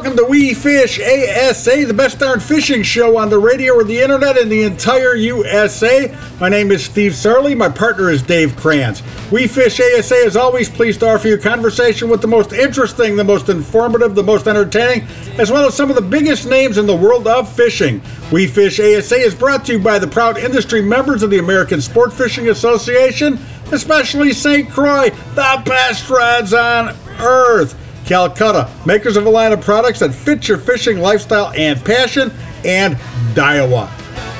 welcome to We Fish ASA, the best darn fishing show on the radio or the internet in the entire USA. My name is Steve Sarley. My partner is Dave Kranz. We Fish ASA is always pleased to offer you conversation with the most interesting, the most informative, the most entertaining, as well as some of the biggest names in the world of fishing. We Fish ASA is brought to you by the proud industry members of the American Sport Fishing Association, especially St. Croix, the best rods on earth. Calcutta, makers of a line of products that fit your fishing lifestyle and passion, and Daiwa.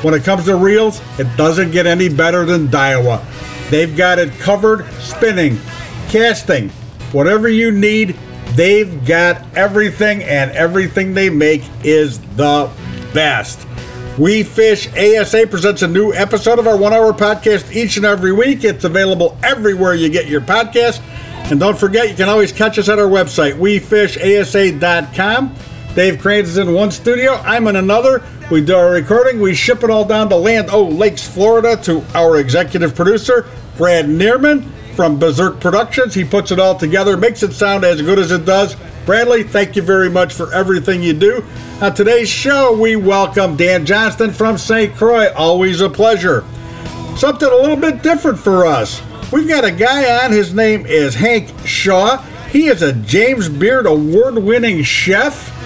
When it comes to reels, it doesn't get any better than Daiwa. They've got it covered spinning, casting, whatever you need, they've got everything, and everything they make is the best. We Fish ASA presents a new episode of our one hour podcast each and every week. It's available everywhere you get your podcast. And don't forget, you can always catch us at our website, wefishasa.com. Dave Kranz is in one studio, I'm in another. We do our recording, we ship it all down to Land O Lakes, Florida to our executive producer, Brad Neerman from Berserk Productions. He puts it all together, makes it sound as good as it does. Bradley, thank you very much for everything you do. On today's show, we welcome Dan Johnston from St. Croix. Always a pleasure. Something a little bit different for us. We've got a guy on. His name is Hank Shaw. He is a James Beard award winning chef.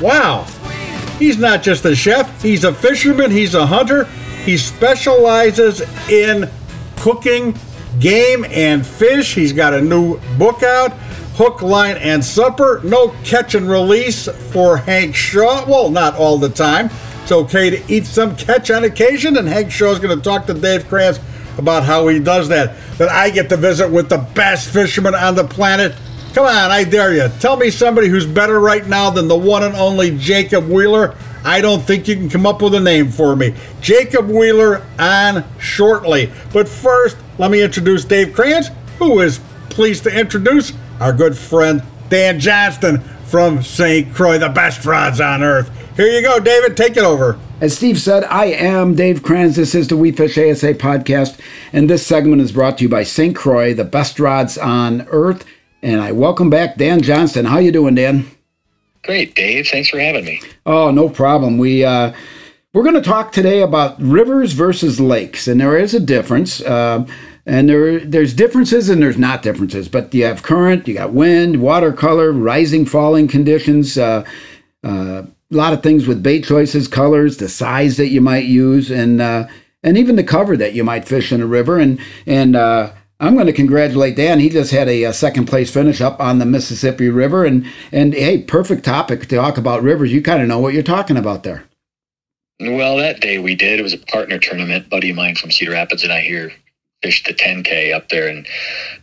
Wow. He's not just a chef, he's a fisherman, he's a hunter. He specializes in cooking game and fish. He's got a new book out Hook, Line, and Supper. No catch and release for Hank Shaw. Well, not all the time. It's okay to eat some catch on occasion, and Hank Shaw is going to talk to Dave Kranz about how he does that. That I get to visit with the best fisherman on the planet. Come on, I dare you. Tell me somebody who's better right now than the one and only Jacob Wheeler. I don't think you can come up with a name for me. Jacob Wheeler on shortly. But first, let me introduce Dave Kranz, who is pleased to introduce our good friend Dan Johnston from St. Croix, the best rods on earth. Here you go, David. Take it over. As Steve said, I am Dave Kranz. This is the We Fish ASA podcast, and this segment is brought to you by St. Croix, the best rods on earth. And I welcome back Dan Johnston. How you doing, Dan? Great, Dave. Thanks for having me. Oh, no problem. We uh, we're going to talk today about rivers versus lakes, and there is a difference. Uh, and there there's differences and there's not differences, but you have current, you got wind, water color, rising, falling conditions. Uh, uh, a lot of things with bait choices, colors, the size that you might use, and uh, and even the cover that you might fish in a river. And and uh, I'm going to congratulate Dan. He just had a, a, second place finish up on the Mississippi River, and and hey, perfect topic to talk about rivers. You kind of know what you're talking about there. Well, that day we did. It was a partner tournament. Buddy of mine from Cedar Rapids and I here fished the 10K up there, and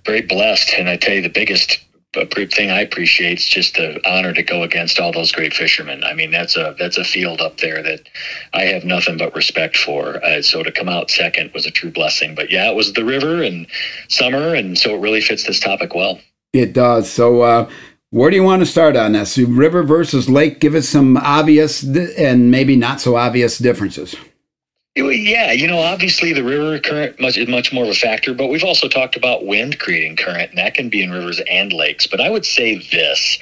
very blessed. And I tell you, the biggest a thing I appreciate is just the honor to go against all those great fishermen. I mean, that's a that's a field up there that I have nothing but respect for. Uh, so to come out second was a true blessing. But yeah, it was the river and summer, and so it really fits this topic well. It does. So. Uh, where do you want to start on this? River versus lake. Give us some obvious and maybe not so obvious differences. Yeah, you know, obviously the river current much, is much more of a factor, but we've also talked about wind creating current, and that can be in rivers and lakes. But I would say this.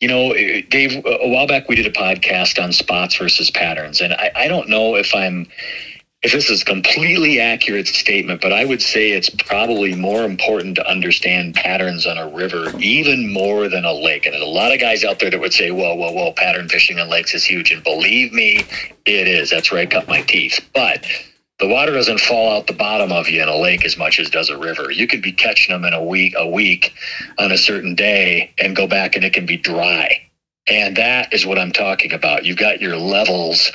You know, eh, Dave, a while back we did a podcast on spots versus patterns, and I, I don't know if I'm if this is a completely accurate statement, but I would say it's probably more important to understand patterns on a river even more than a lake. And there's a lot of guys out there that would say, whoa, whoa, whoa, pattern fishing on lakes is huge. And believe me, it is. That's where I cut my teeth. But the water doesn't fall out the bottom of you in a lake as much as does a river. You could be catching them in a week, a week on a certain day and go back and it can be dry. And that is what I'm talking about. You've got your levels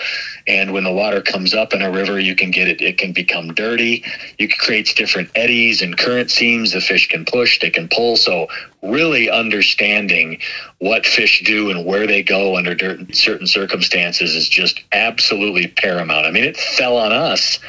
and when the water comes up in a river, you can get it, it can become dirty. It creates different eddies and current seams. The fish can push, they can pull. So, really understanding what fish do and where they go under certain circumstances is just absolutely paramount. I mean, it fell on us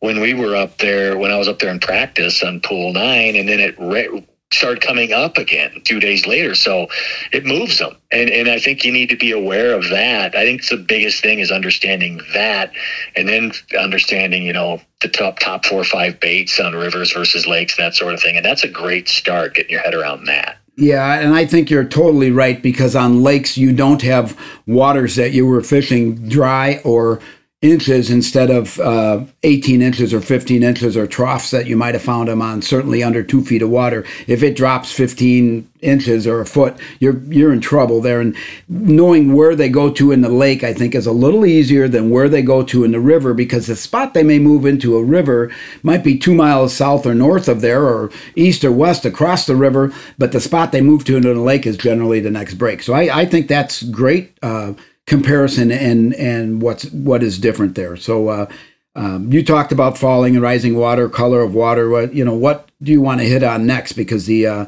when we were up there, when I was up there in practice on pool nine, and then it re- start coming up again two days later. So it moves them. And, and I think you need to be aware of that. I think the biggest thing is understanding that and then understanding, you know, the top, top four or five baits on rivers versus lakes, that sort of thing. And that's a great start getting your head around that. Yeah, and I think you're totally right because on lakes you don't have waters that you were fishing dry or inches instead of uh, 18 inches or 15 inches or troughs that you might have found them on certainly under two feet of water. If it drops 15 inches or a foot you're you're in trouble there. And knowing where they go to in the lake i think is a little easier than where they go to in the river because the spot they may move into a river might be two miles south or north of there or east or west across the river but the spot they move to in the lake is generally the next break. So i, I think that's great uh, comparison and and what's what is different there. So uh, um, you talked about falling and rising water, color of water. What you know, what do you want to hit on next? Because the uh,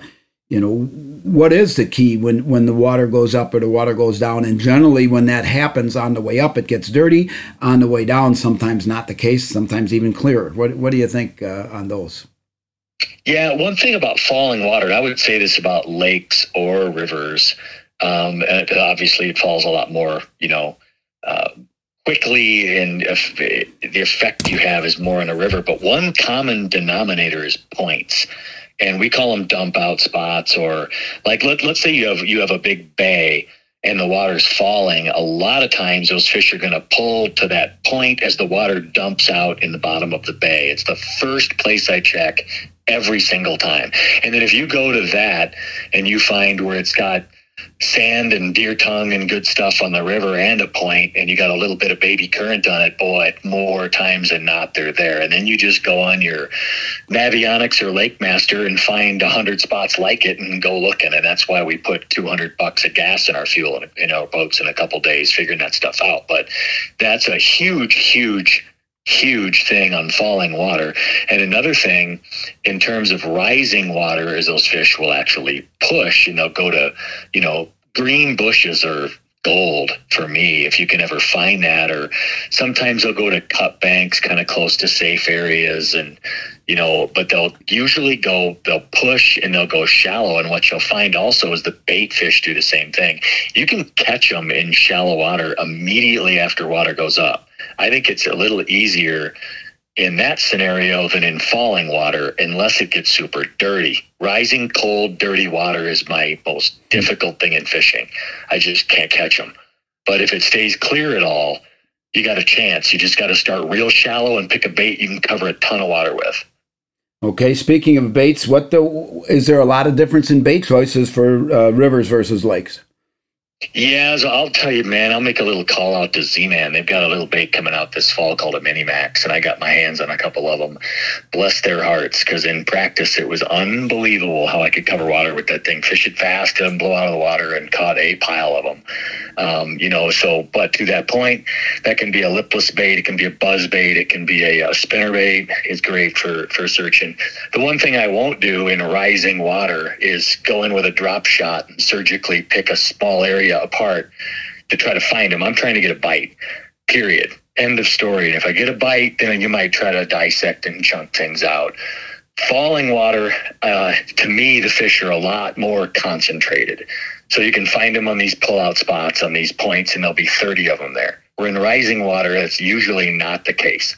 you know what is the key when when the water goes up or the water goes down and generally when that happens on the way up it gets dirty on the way down sometimes not the case sometimes even clearer what what do you think uh, on those yeah one thing about falling water i would say this about lakes or rivers um, and obviously, it falls a lot more, you know, uh, quickly, and if the effect you have is more in a river. But one common denominator is points, and we call them dump out spots, or like let, let's say you have you have a big bay and the water's falling, a lot of times those fish are going to pull to that point as the water dumps out in the bottom of the bay. It's the first place I check every single time. And then if you go to that and you find where it's got sand and deer tongue and good stuff on the river and a point and you got a little bit of baby current on it boy more times than not they're there. And then you just go on your navionics or lake master and find a hundred spots like it and go looking and that's why we put 200 bucks of gas in our fuel in our boats in a couple days figuring that stuff out. But that's a huge huge huge thing on falling water. And another thing in terms of rising water is those fish will actually push and they'll go to, you know, green bushes or gold for me if you can ever find that. Or sometimes they'll go to cut banks kind of close to safe areas and you know but they'll usually go they'll push and they'll go shallow. And what you'll find also is the bait fish do the same thing. You can catch them in shallow water immediately after water goes up I think it's a little easier in that scenario than in falling water unless it gets super dirty. Rising cold, dirty water is my most difficult thing in fishing. I just can't catch them. But if it stays clear at all, you got a chance. You just got to start real shallow and pick a bait you can cover a ton of water with. Okay, speaking of baits, what the is there a lot of difference in bait choices for uh, rivers versus lakes? Yeah, so I'll tell you, man, I'll make a little call out to Z Man. They've got a little bait coming out this fall called a Mini Max, and I got my hands on a couple of them. Bless their hearts, because in practice, it was unbelievable how I could cover water with that thing, fish it fast, and blow out of the water, and caught a pile of them. Um, you know, so, but to that point, that can be a lipless bait, it can be a buzz bait, it can be a, a spinner bait. It's great for, for searching. The one thing I won't do in rising water is go in with a drop shot and surgically pick a small area apart to try to find them. I'm trying to get a bite, period. End of story. And if I get a bite, then you might try to dissect and chunk things out. Falling water, uh, to me, the fish are a lot more concentrated. So you can find them on these pull-out spots on these points, and there'll be 30 of them there. Where in rising water, that's usually not the case.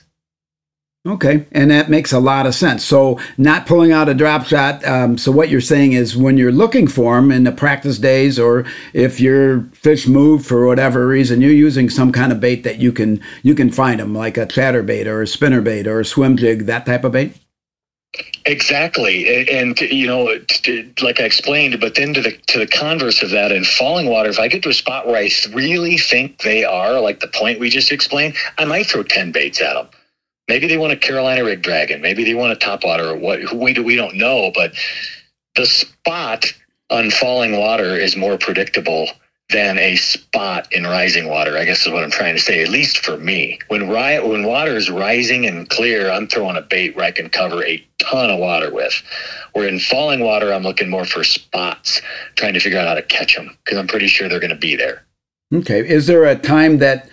Okay, and that makes a lot of sense. So, not pulling out a drop shot. Um, so, what you're saying is when you're looking for them in the practice days, or if your fish move for whatever reason, you're using some kind of bait that you can you can find them, like a chatter bait or a spinner bait or a swim jig, that type of bait. Exactly, and, you know, like I explained, but then to the to the converse of that, in falling water, if I get to a spot where I really think they are, like the point we just explained, I might throw ten baits at them Maybe they want a Carolina rig dragon. Maybe they want a topwater or what we do we don't know, but the spot on falling water is more predictable than a spot in rising water. I guess is what I'm trying to say. At least for me, when ri- when water is rising and clear, I'm throwing a bait where I can cover a ton of water with. Where in falling water, I'm looking more for spots, trying to figure out how to catch them because I'm pretty sure they're going to be there. Okay. Is there a time that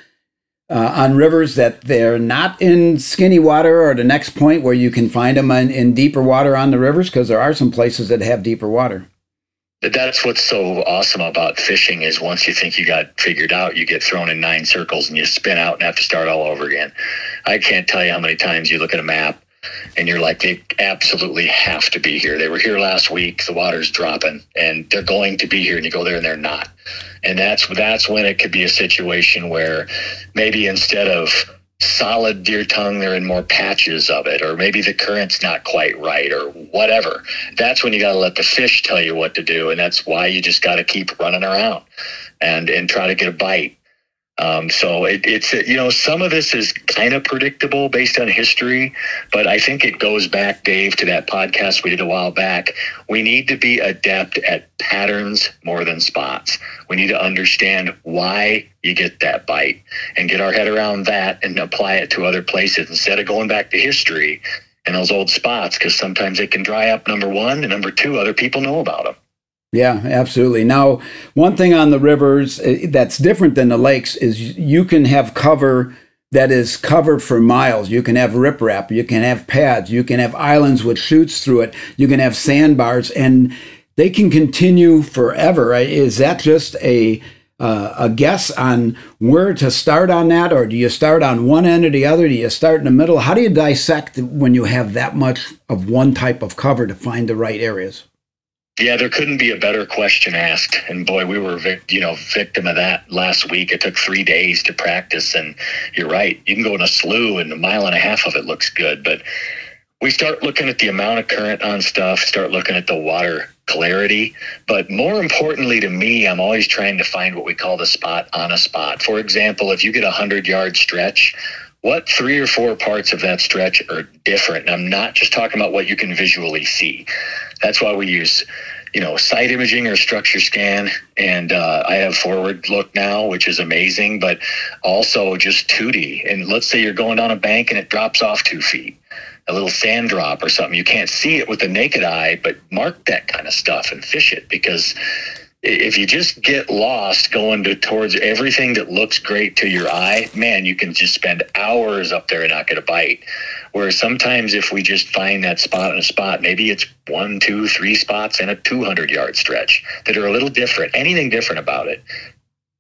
uh, on rivers that they're not in skinny water or the next point where you can find them in, in deeper water on the rivers? Because there are some places that have deeper water. That's what's so awesome about fishing is once you think you got figured out, you get thrown in nine circles and you spin out and have to start all over again. I can't tell you how many times you look at a map and you're like, they absolutely have to be here. They were here last week. The water's dropping, and they're going to be here. And you go there, and they're not. And that's that's when it could be a situation where maybe instead of solid deer tongue, they're in more patches of it, or maybe the current's not quite right, or whatever. That's when you got to let the fish tell you what to do, and that's why you just got to keep running around and and try to get a bite. Um, so it, it's you know some of this is kind of predictable based on history, but I think it goes back, Dave, to that podcast we did a while back. We need to be adept at patterns more than spots. We need to understand why you get that bite and get our head around that and apply it to other places instead of going back to history and those old spots because sometimes they can dry up. Number one, and number two, other people know about them. Yeah, absolutely. Now, one thing on the rivers eh, that's different than the lakes is you can have cover that is covered for miles. You can have riprap, you can have pads, you can have islands with chutes through it, you can have sandbars, and they can continue forever. Is that just a uh, a guess on where to start on that, or do you start on one end or the other? Do you start in the middle? How do you dissect when you have that much of one type of cover to find the right areas? Yeah, there couldn't be a better question asked. And boy, we were, you know, victim of that last week. It took three days to practice. And you're right. You can go in a slough and a mile and a half of it looks good. But we start looking at the amount of current on stuff, start looking at the water clarity. But more importantly to me, I'm always trying to find what we call the spot on a spot. For example, if you get a 100 yard stretch, what three or four parts of that stretch are different? And I'm not just talking about what you can visually see. That's why we use, you know, side imaging or structure scan. And uh, I have forward look now, which is amazing, but also just 2D. And let's say you're going down a bank and it drops off two feet, a little sand drop or something. You can't see it with the naked eye, but mark that kind of stuff and fish it because if you just get lost going to, towards everything that looks great to your eye, man, you can just spend hours up there and not get a bite. Whereas sometimes if we just find that spot in a spot, maybe it's one, two, three spots in a 200 yard stretch that are a little different. Anything different about it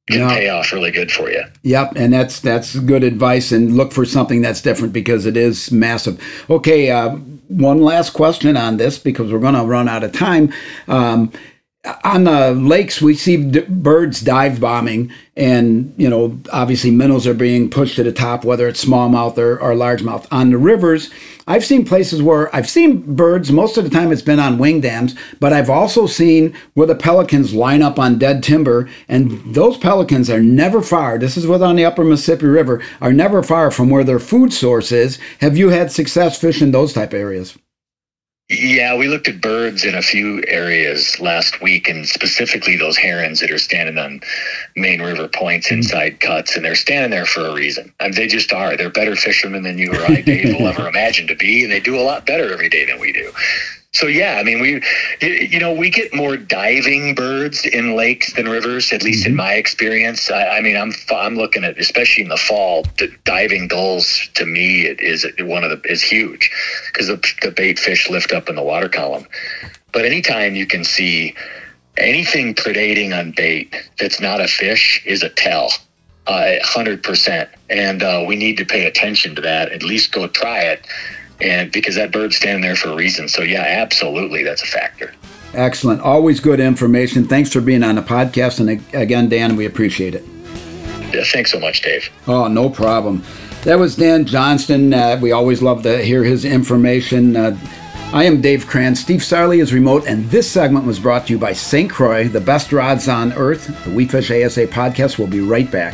can yeah. pay off really good for you. Yep, and that's that's good advice. And look for something that's different because it is massive. Okay, uh, one last question on this because we're going to run out of time. Um, on the lakes, we see d- birds dive bombing, and you know, obviously minnows are being pushed to the top, whether it's smallmouth or, or largemouth. On the rivers, I've seen places where I've seen birds. Most of the time, it's been on wing dams, but I've also seen where the pelicans line up on dead timber, and those pelicans are never far. This is within the Upper Mississippi River, are never far from where their food source is. Have you had success fishing those type areas? Yeah, we looked at birds in a few areas last week, and specifically those herons that are standing on main river points hmm. inside cuts, and they're standing there for a reason. I mean, they just are. They're better fishermen than you or I, Dave, will ever imagine to be, and they do a lot better every day than we do. So yeah, I mean, we, you know, we get more diving birds in lakes than rivers. At least mm-hmm. in my experience. I, I, mean, I'm I'm looking at especially in the fall, the diving gulls to me it is one of the is huge because the, the bait fish lift up in the water column. But anytime you can see anything predating on bait that's not a fish is a tell. Uh, hundred uh, percent, and uh, we need to pay attention to that. At least go try it and because that bird's standing there for a reason. So yeah, absolutely, that's a factor. Excellent. Always good information. Thanks for being on the podcast, and again, Dan, we appreciate it. Yeah, thanks so much, Dave. Oh, no problem. That was Dan Johnston. Uh, we always love to hear his information. Uh, I am Dave Kranz. Steve Sarley is remote, and this segment was brought to you by St. Croix, the best rods on earth. The We Fish ASA podcast will be right back.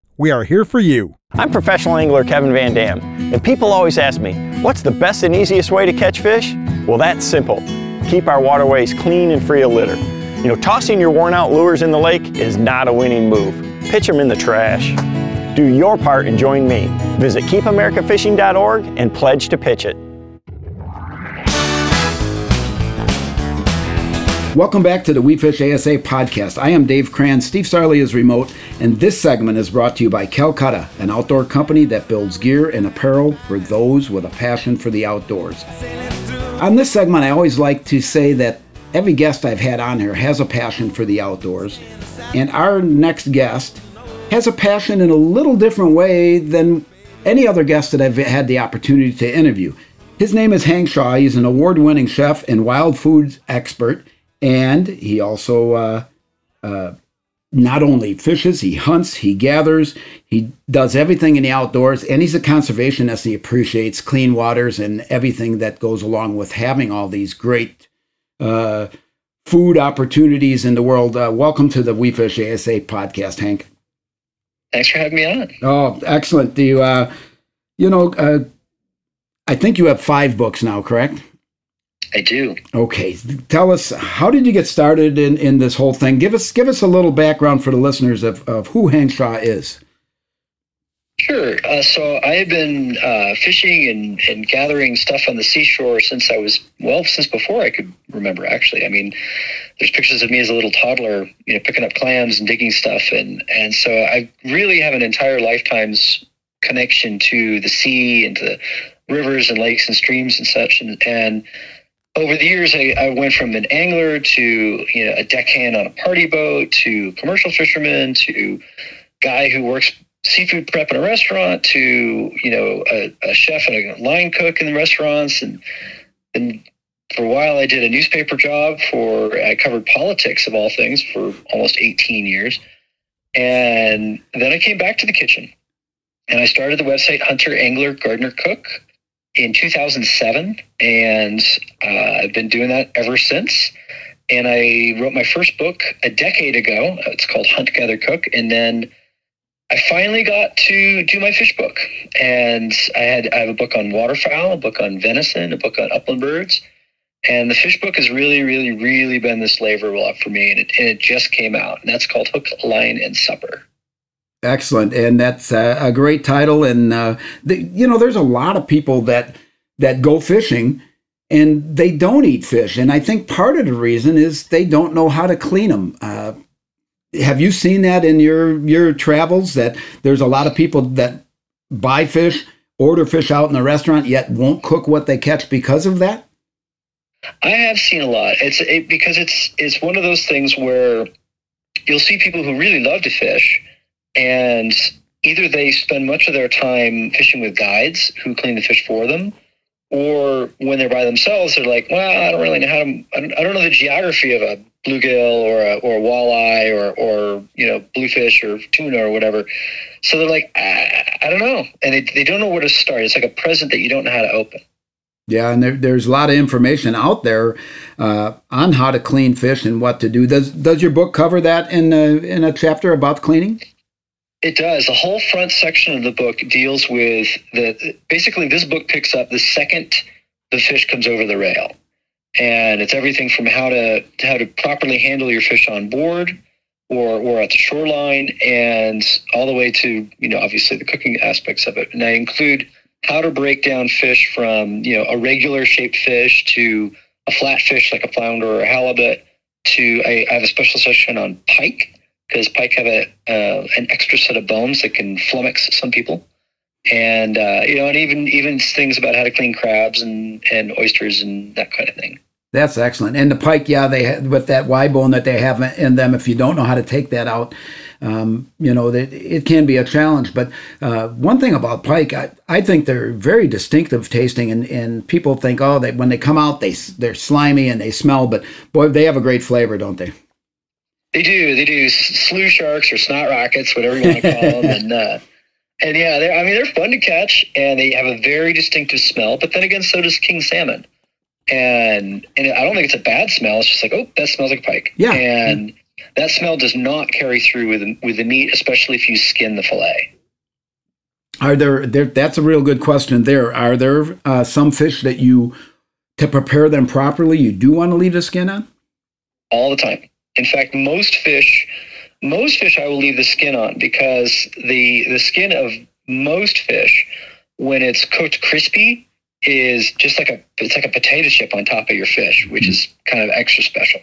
we are here for you. I'm professional angler Kevin Van Dam, and people always ask me, what's the best and easiest way to catch fish? Well, that's simple. Keep our waterways clean and free of litter. You know, tossing your worn out lures in the lake is not a winning move. Pitch them in the trash. Do your part and join me. Visit keepamericafishing.org and pledge to pitch it. Welcome back to the We Fish ASA podcast. I am Dave Kranz. Steve Sarley is remote, and this segment is brought to you by Calcutta, an outdoor company that builds gear and apparel for those with a passion for the outdoors. On this segment, I always like to say that every guest I've had on here has a passion for the outdoors, and our next guest has a passion in a little different way than any other guest that I've had the opportunity to interview. His name is Hank Shaw. He's an award winning chef and wild foods expert and he also uh, uh, not only fishes, he hunts, he gathers, he does everything in the outdoors, and he's a conservationist. He appreciates clean waters and everything that goes along with having all these great uh, food opportunities in the world. Uh, welcome to the We Fish ASA podcast, Hank. Thanks for having me on. Oh, excellent. Do you, uh, you know, uh, I think you have five books now, correct? I do. Okay, tell us how did you get started in, in this whole thing? Give us give us a little background for the listeners of, of who Hank Shaw is. Sure. Uh, so I have been uh, fishing and, and gathering stuff on the seashore since I was well since before I could remember. Actually, I mean, there's pictures of me as a little toddler, you know, picking up clams and digging stuff, and and so I really have an entire lifetime's connection to the sea and to the rivers and lakes and streams and such, and and over the years, I, I, went from an angler to you know a deckhand on a party boat to commercial fisherman to guy who works seafood prep in a restaurant to you know a, a chef and a line cook in the restaurants. And and for a while I did a newspaper job for I covered politics of all things for almost 18 years. And then I came back to the kitchen. And I started the website Hunter Angler Gardener Cook in 2007, and uh, I've been doing that ever since. And I wrote my first book a decade ago. It's called Hunt, Gather, Cook, and then I finally got to do my fish book. And I had I have a book on waterfowl, a book on venison, a book on upland birds. And the fish book has really, really, really been this labor of love for me, and it, and it just came out. And that's called Hook, Line, and Supper. Excellent, and that's a, great title. And uh, the, you know, there's a lot of people that that go fishing and they don't eat fish, and I think part of the reason is they don't know how to clean them. Uh, have you seen that in your your travels? That there's a lot of people that buy fish, order fish out in the restaurant, yet won't cook what they catch because of that. I have seen a lot. It's it, because it's it's one of those things where you'll see people who really love to fish and either they spend much of their time fishing with guides who clean the fish for them, or when they're by themselves, they're like, well, I don't really know how to, I don't, know the geography of a bluegill or a, or a walleye or, or, you know, bluefish or tuna or whatever. So they're like, I, I don't know. And they, they don't know where to start. It's like a present that you don't know how to open. Yeah, and there, there's a lot of information out there uh, on how to clean fish and what to do. Does does your book cover that in a, in a chapter about cleaning? It does. The whole front section of the book deals with the basically this book picks up the second the fish comes over the rail. And it's everything from how to how to properly handle your fish on board or or at the shoreline and all the way to, you know, obviously the cooking aspects of it. And I include how to break down fish from, you know, a regular shaped fish to a flat fish like a flounder or a halibut to I, I have a special session on pike because pike have a uh, an extra set of bones that can flummox some people, and uh, you know, and even even things about how to clean crabs and and oysters and that kind of thing. That's excellent. And the pike, yeah, they have, with that Y bone that they have in them. If you don't know how to take that out, um, you know, it, it can be a challenge. But uh, one thing about pike, I, I think they're very distinctive tasting, and, and people think, oh, they when they come out, they they're slimy and they smell, but boy, they have a great flavor, don't they? They do. They do slough sharks or snot rockets, whatever you want to call them, and uh, and yeah, they're, I mean they're fun to catch, and they have a very distinctive smell. But then again, so does king salmon, and and I don't think it's a bad smell. It's just like oh, that smells like pike. Yeah. and that smell does not carry through with the, with the meat, especially if you skin the fillet. Are there, there? That's a real good question. There are there uh, some fish that you to prepare them properly. You do want to leave the skin on. all the time. In fact, most fish, most fish I will leave the skin on because the the skin of most fish, when it's cooked crispy, is just like a it's like a potato chip on top of your fish, which hmm. is kind of extra special.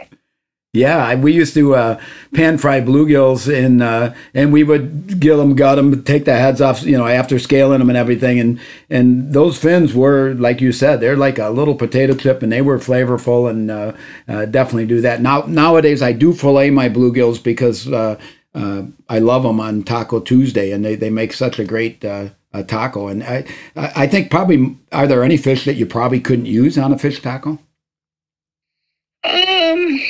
Yeah, we used to uh, pan fry bluegills, and uh, and we would gill them, gut them, take the heads off, you know, after scaling them and everything, and and those fins were, like you said, they're like a little potato chip, and they were flavorful, and uh, uh, definitely do that. Now nowadays, I do fillet my bluegills because uh, uh, I love them on Taco Tuesday, and they, they make such a great. A taco, and I, I I think probably are there any fish that you probably couldn't use on a fish taco? Um,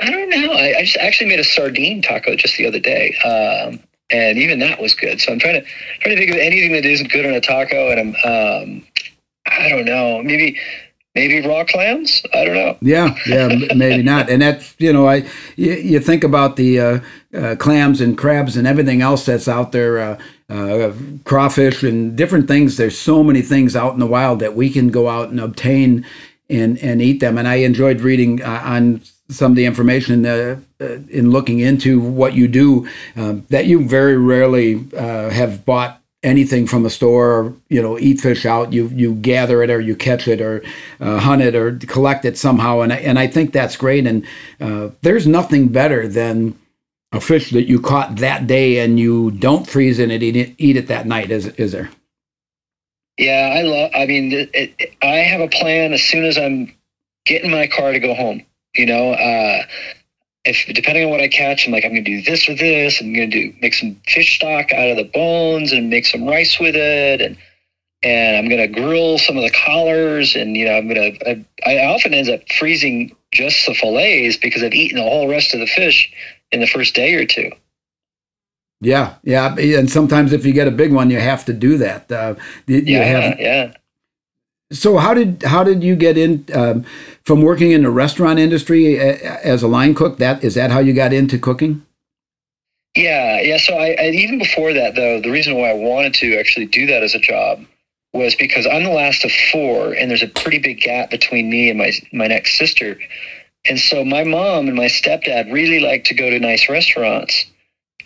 I don't know. I, I just actually made a sardine taco just the other day, um, and even that was good. So I'm trying to trying to think of anything that isn't good on a taco, and I'm um, I don't know. Maybe maybe raw clams. I don't know. Yeah, yeah, maybe not. And that's you know, I you, you think about the uh, uh, clams and crabs and everything else that's out there, uh, uh, crawfish and different things. There's so many things out in the wild that we can go out and obtain and and eat them. And I enjoyed reading uh, on some of the information uh, uh, in looking into what you do um, that you very rarely uh, have bought anything from a store or you know eat fish out you you gather it or you catch it or uh, hunt it or collect it somehow and I, and I think that's great and uh, there's nothing better than a fish that you caught that day and you don't freeze it and eat it, eat it that night is is there Yeah, I love. I mean, it, it, I have a plan as soon as I'm getting my car to go home. You know, uh, if depending on what I catch, I'm like, I'm gonna do this or this. I'm gonna do make some fish stock out of the bones and make some rice with it, and and I'm gonna grill some of the collars, and you know, I'm gonna. I, I often end up freezing just the fillets because I've eaten the whole rest of the fish in the first day or two. yeah yeah and sometimes if you get a big one you have to do that uh, you, you Yeah, have yeah. So how did how did you get in um, from working in the restaurant industry as a line cook? That is that how you got into cooking? Yeah, yeah. So I, I even before that though, the reason why I wanted to actually do that as a job was because I'm the last of four, and there's a pretty big gap between me and my my next sister. And so my mom and my stepdad really like to go to nice restaurants.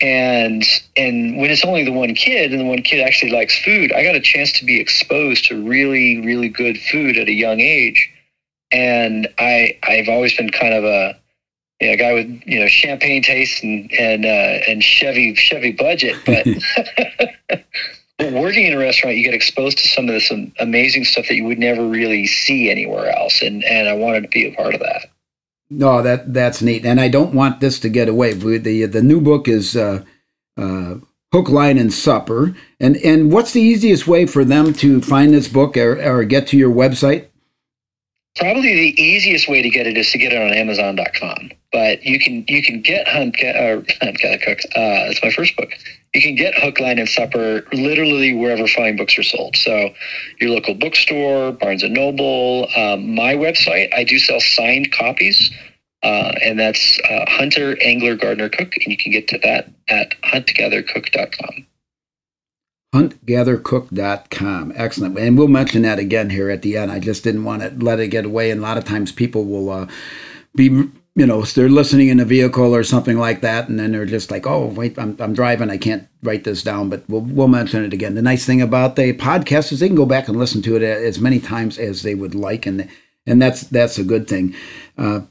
And and when it's only the one kid and the one kid actually likes food, I got a chance to be exposed to really, really good food at a young age. And I I've always been kind of a you know, a guy with you know champagne taste and and uh, and Chevy Chevy budget, but working in a restaurant, you get exposed to some of this amazing stuff that you would never really see anywhere else, and and I wanted to be a part of that. No, that that's neat, and I don't want this to get away. The the new book is uh, uh, Hook, Line, and Supper, and and what's the easiest way for them to find this book or, or get to your website? Probably the easiest way to get it is to get it on Amazon.com. But you can you can get Hunt or Hunt Cooks. Uh, it's my first book. You can get Hook, Line, and Supper literally wherever fine books are sold. So your local bookstore, Barnes and Noble, um, my website. I do sell signed copies, uh, and that's uh, Hunter Angler Gardener Cook, and you can get to that at huntgathercook.com. huntgathercook.com. Excellent. And we'll mention that again here at the end. I just didn't want to let it get away. And a lot of times people will uh, be, you know, they're listening in a vehicle or something like that. And then they're just like, oh, wait, I'm, I'm driving. I can't write this down. But we'll, we'll mention it again. The nice thing about the podcast is they can go back and listen to it as many times as they would like. And, and that's, that's a good thing. Uh,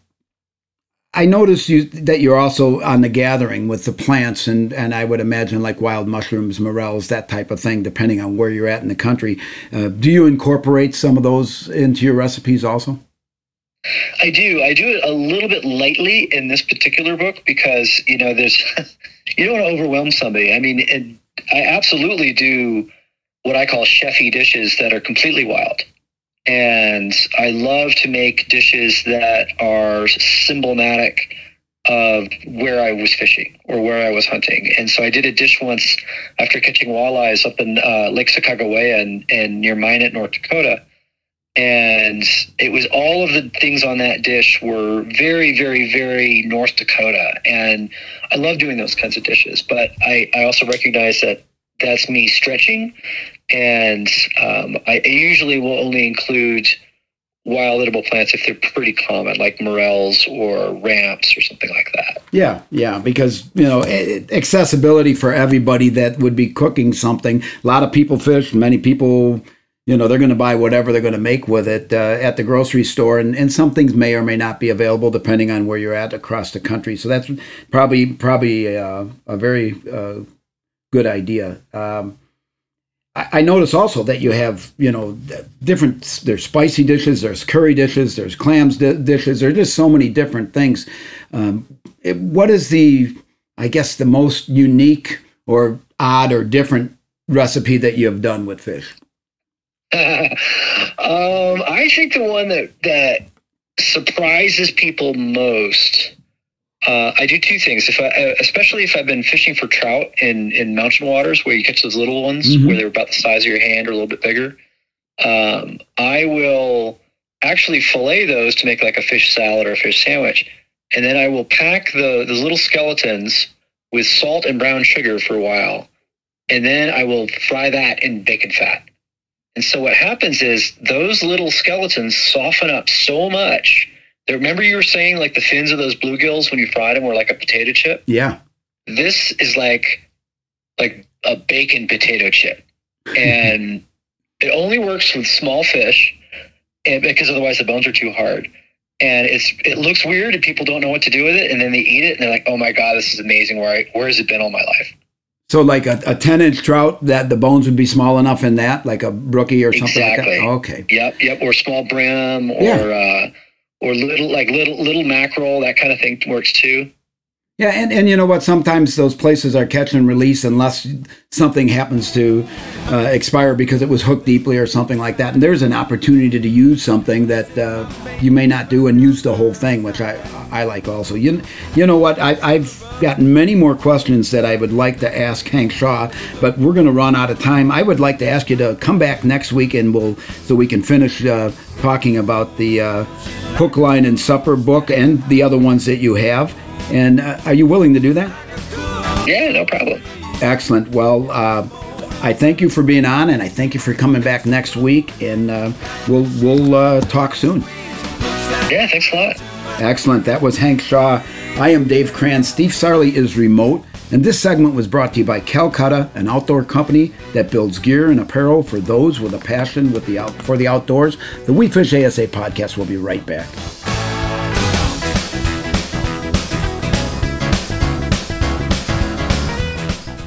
I noticed you that you're also on the gathering with the plants, and, and I would imagine like wild mushrooms, morels, that type of thing, depending on where you're at in the country. Uh, do you incorporate some of those into your recipes also? I do. I do it a little bit lightly in this particular book because you know there's you don't want to overwhelm somebody. I mean, it, I absolutely do what I call chefy dishes that are completely wild, and I love to make dishes that are symbolic of where I was fishing or where I was hunting. And so I did a dish once after catching walleyes up in uh, Lake Sakakawea and, and near Minot, North Dakota. And it was all of the things on that dish were very, very, very North Dakota. And I love doing those kinds of dishes. But I, I also recognize that that's me stretching. And um, I usually will only include wild edible plants if they're pretty common, like morels or ramps or something like that. Yeah, yeah, because you know accessibility for everybody that would be cooking something. A lot of people fish. Many people, you know, they're going to buy whatever they're going to make with it uh, at the grocery store, and, and some things may or may not be available depending on where you're at across the country. So that's probably probably uh, a very uh, good idea. Um, I notice also that you have, you know, different. There's spicy dishes, there's curry dishes, there's clams di- dishes. There's just so many different things. Um, it, what is the, I guess, the most unique or odd or different recipe that you have done with fish? um, I think the one that that surprises people most uh, I do two things. If I, uh, especially if I've been fishing for trout in in mountain waters where you catch those little ones mm-hmm. where they're about the size of your hand or a little bit bigger, um, I will actually fillet those to make like a fish salad or a fish sandwich, and then I will pack the those little skeletons with salt and brown sugar for a while, and then I will fry that in bacon fat. And so what happens is those little skeletons soften up so much Remember you were saying like the fins of those bluegills when you fried them were like a potato chip? Yeah. This is like like a bacon potato chip. And it only works with small fish and because otherwise the bones are too hard. And it's it looks weird and people don't know what to do with it and then they eat it and they're like, "Oh my god, this is amazing. Where I, where has it been all my life?" So like a, a 10 inch trout that the bones would be small enough in that, like a brookie or something exactly. like that. okay. Yep, yep. Or small brim or yeah. uh, or little like little little mackerel that kind of thing works too yeah and, and you know what? Sometimes those places are catch and release unless something happens to uh, expire because it was hooked deeply or something like that. And there's an opportunity to use something that uh, you may not do and use the whole thing which i i like also. You, you know what? I, i've gotten many more questions that i would like to ask hank shaw but we're going to run out of time. I would like to ask you to come back next week and we'll so we can finish uh, talking about the uh, hook, line, and supper book and the other ones that you have. And uh, are you willing to do that? Yeah, no problem. Excellent. Well, uh, I thank you for being on, and I thank you for coming back next week. And uh, we'll we'll uh, talk soon. Yeah, thanks a lot. Excellent. That was Hank Shaw. I am Dave Kranz. Steve Sarley is remote. And this segment was brought to you by Calcutta, an outdoor company that builds gear and apparel for those with a passion with the out, for the outdoors. The We Fish ASA podcast will be right back.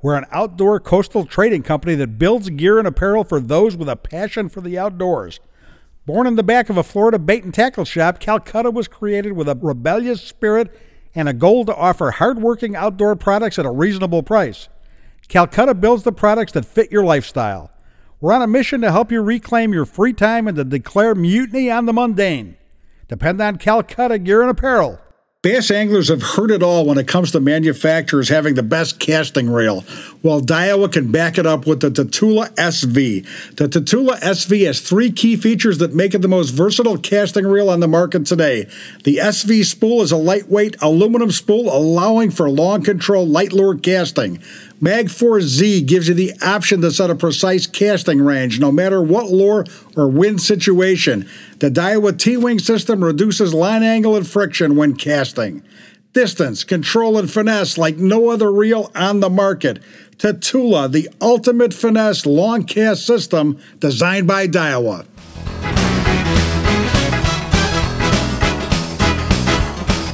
we're an outdoor coastal trading company that builds gear and apparel for those with a passion for the outdoors. Born in the back of a Florida bait and tackle shop, Calcutta was created with a rebellious spirit and a goal to offer hardworking outdoor products at a reasonable price. Calcutta builds the products that fit your lifestyle. We're on a mission to help you reclaim your free time and to declare mutiny on the mundane. Depend on Calcutta Gear and Apparel. Bass anglers have heard it all when it comes to manufacturers having the best casting reel. Well, Daiwa can back it up with the Tatula SV. The Tatula SV has three key features that make it the most versatile casting reel on the market today. The SV spool is a lightweight aluminum spool allowing for long control light lure casting. Magforce Z gives you the option to set a precise casting range no matter what lure or wind situation. The Daiwa T Wing system reduces line angle and friction when casting. Distance, control, and finesse like no other reel on the market. Tatula, the ultimate finesse long cast system designed by Daiwa.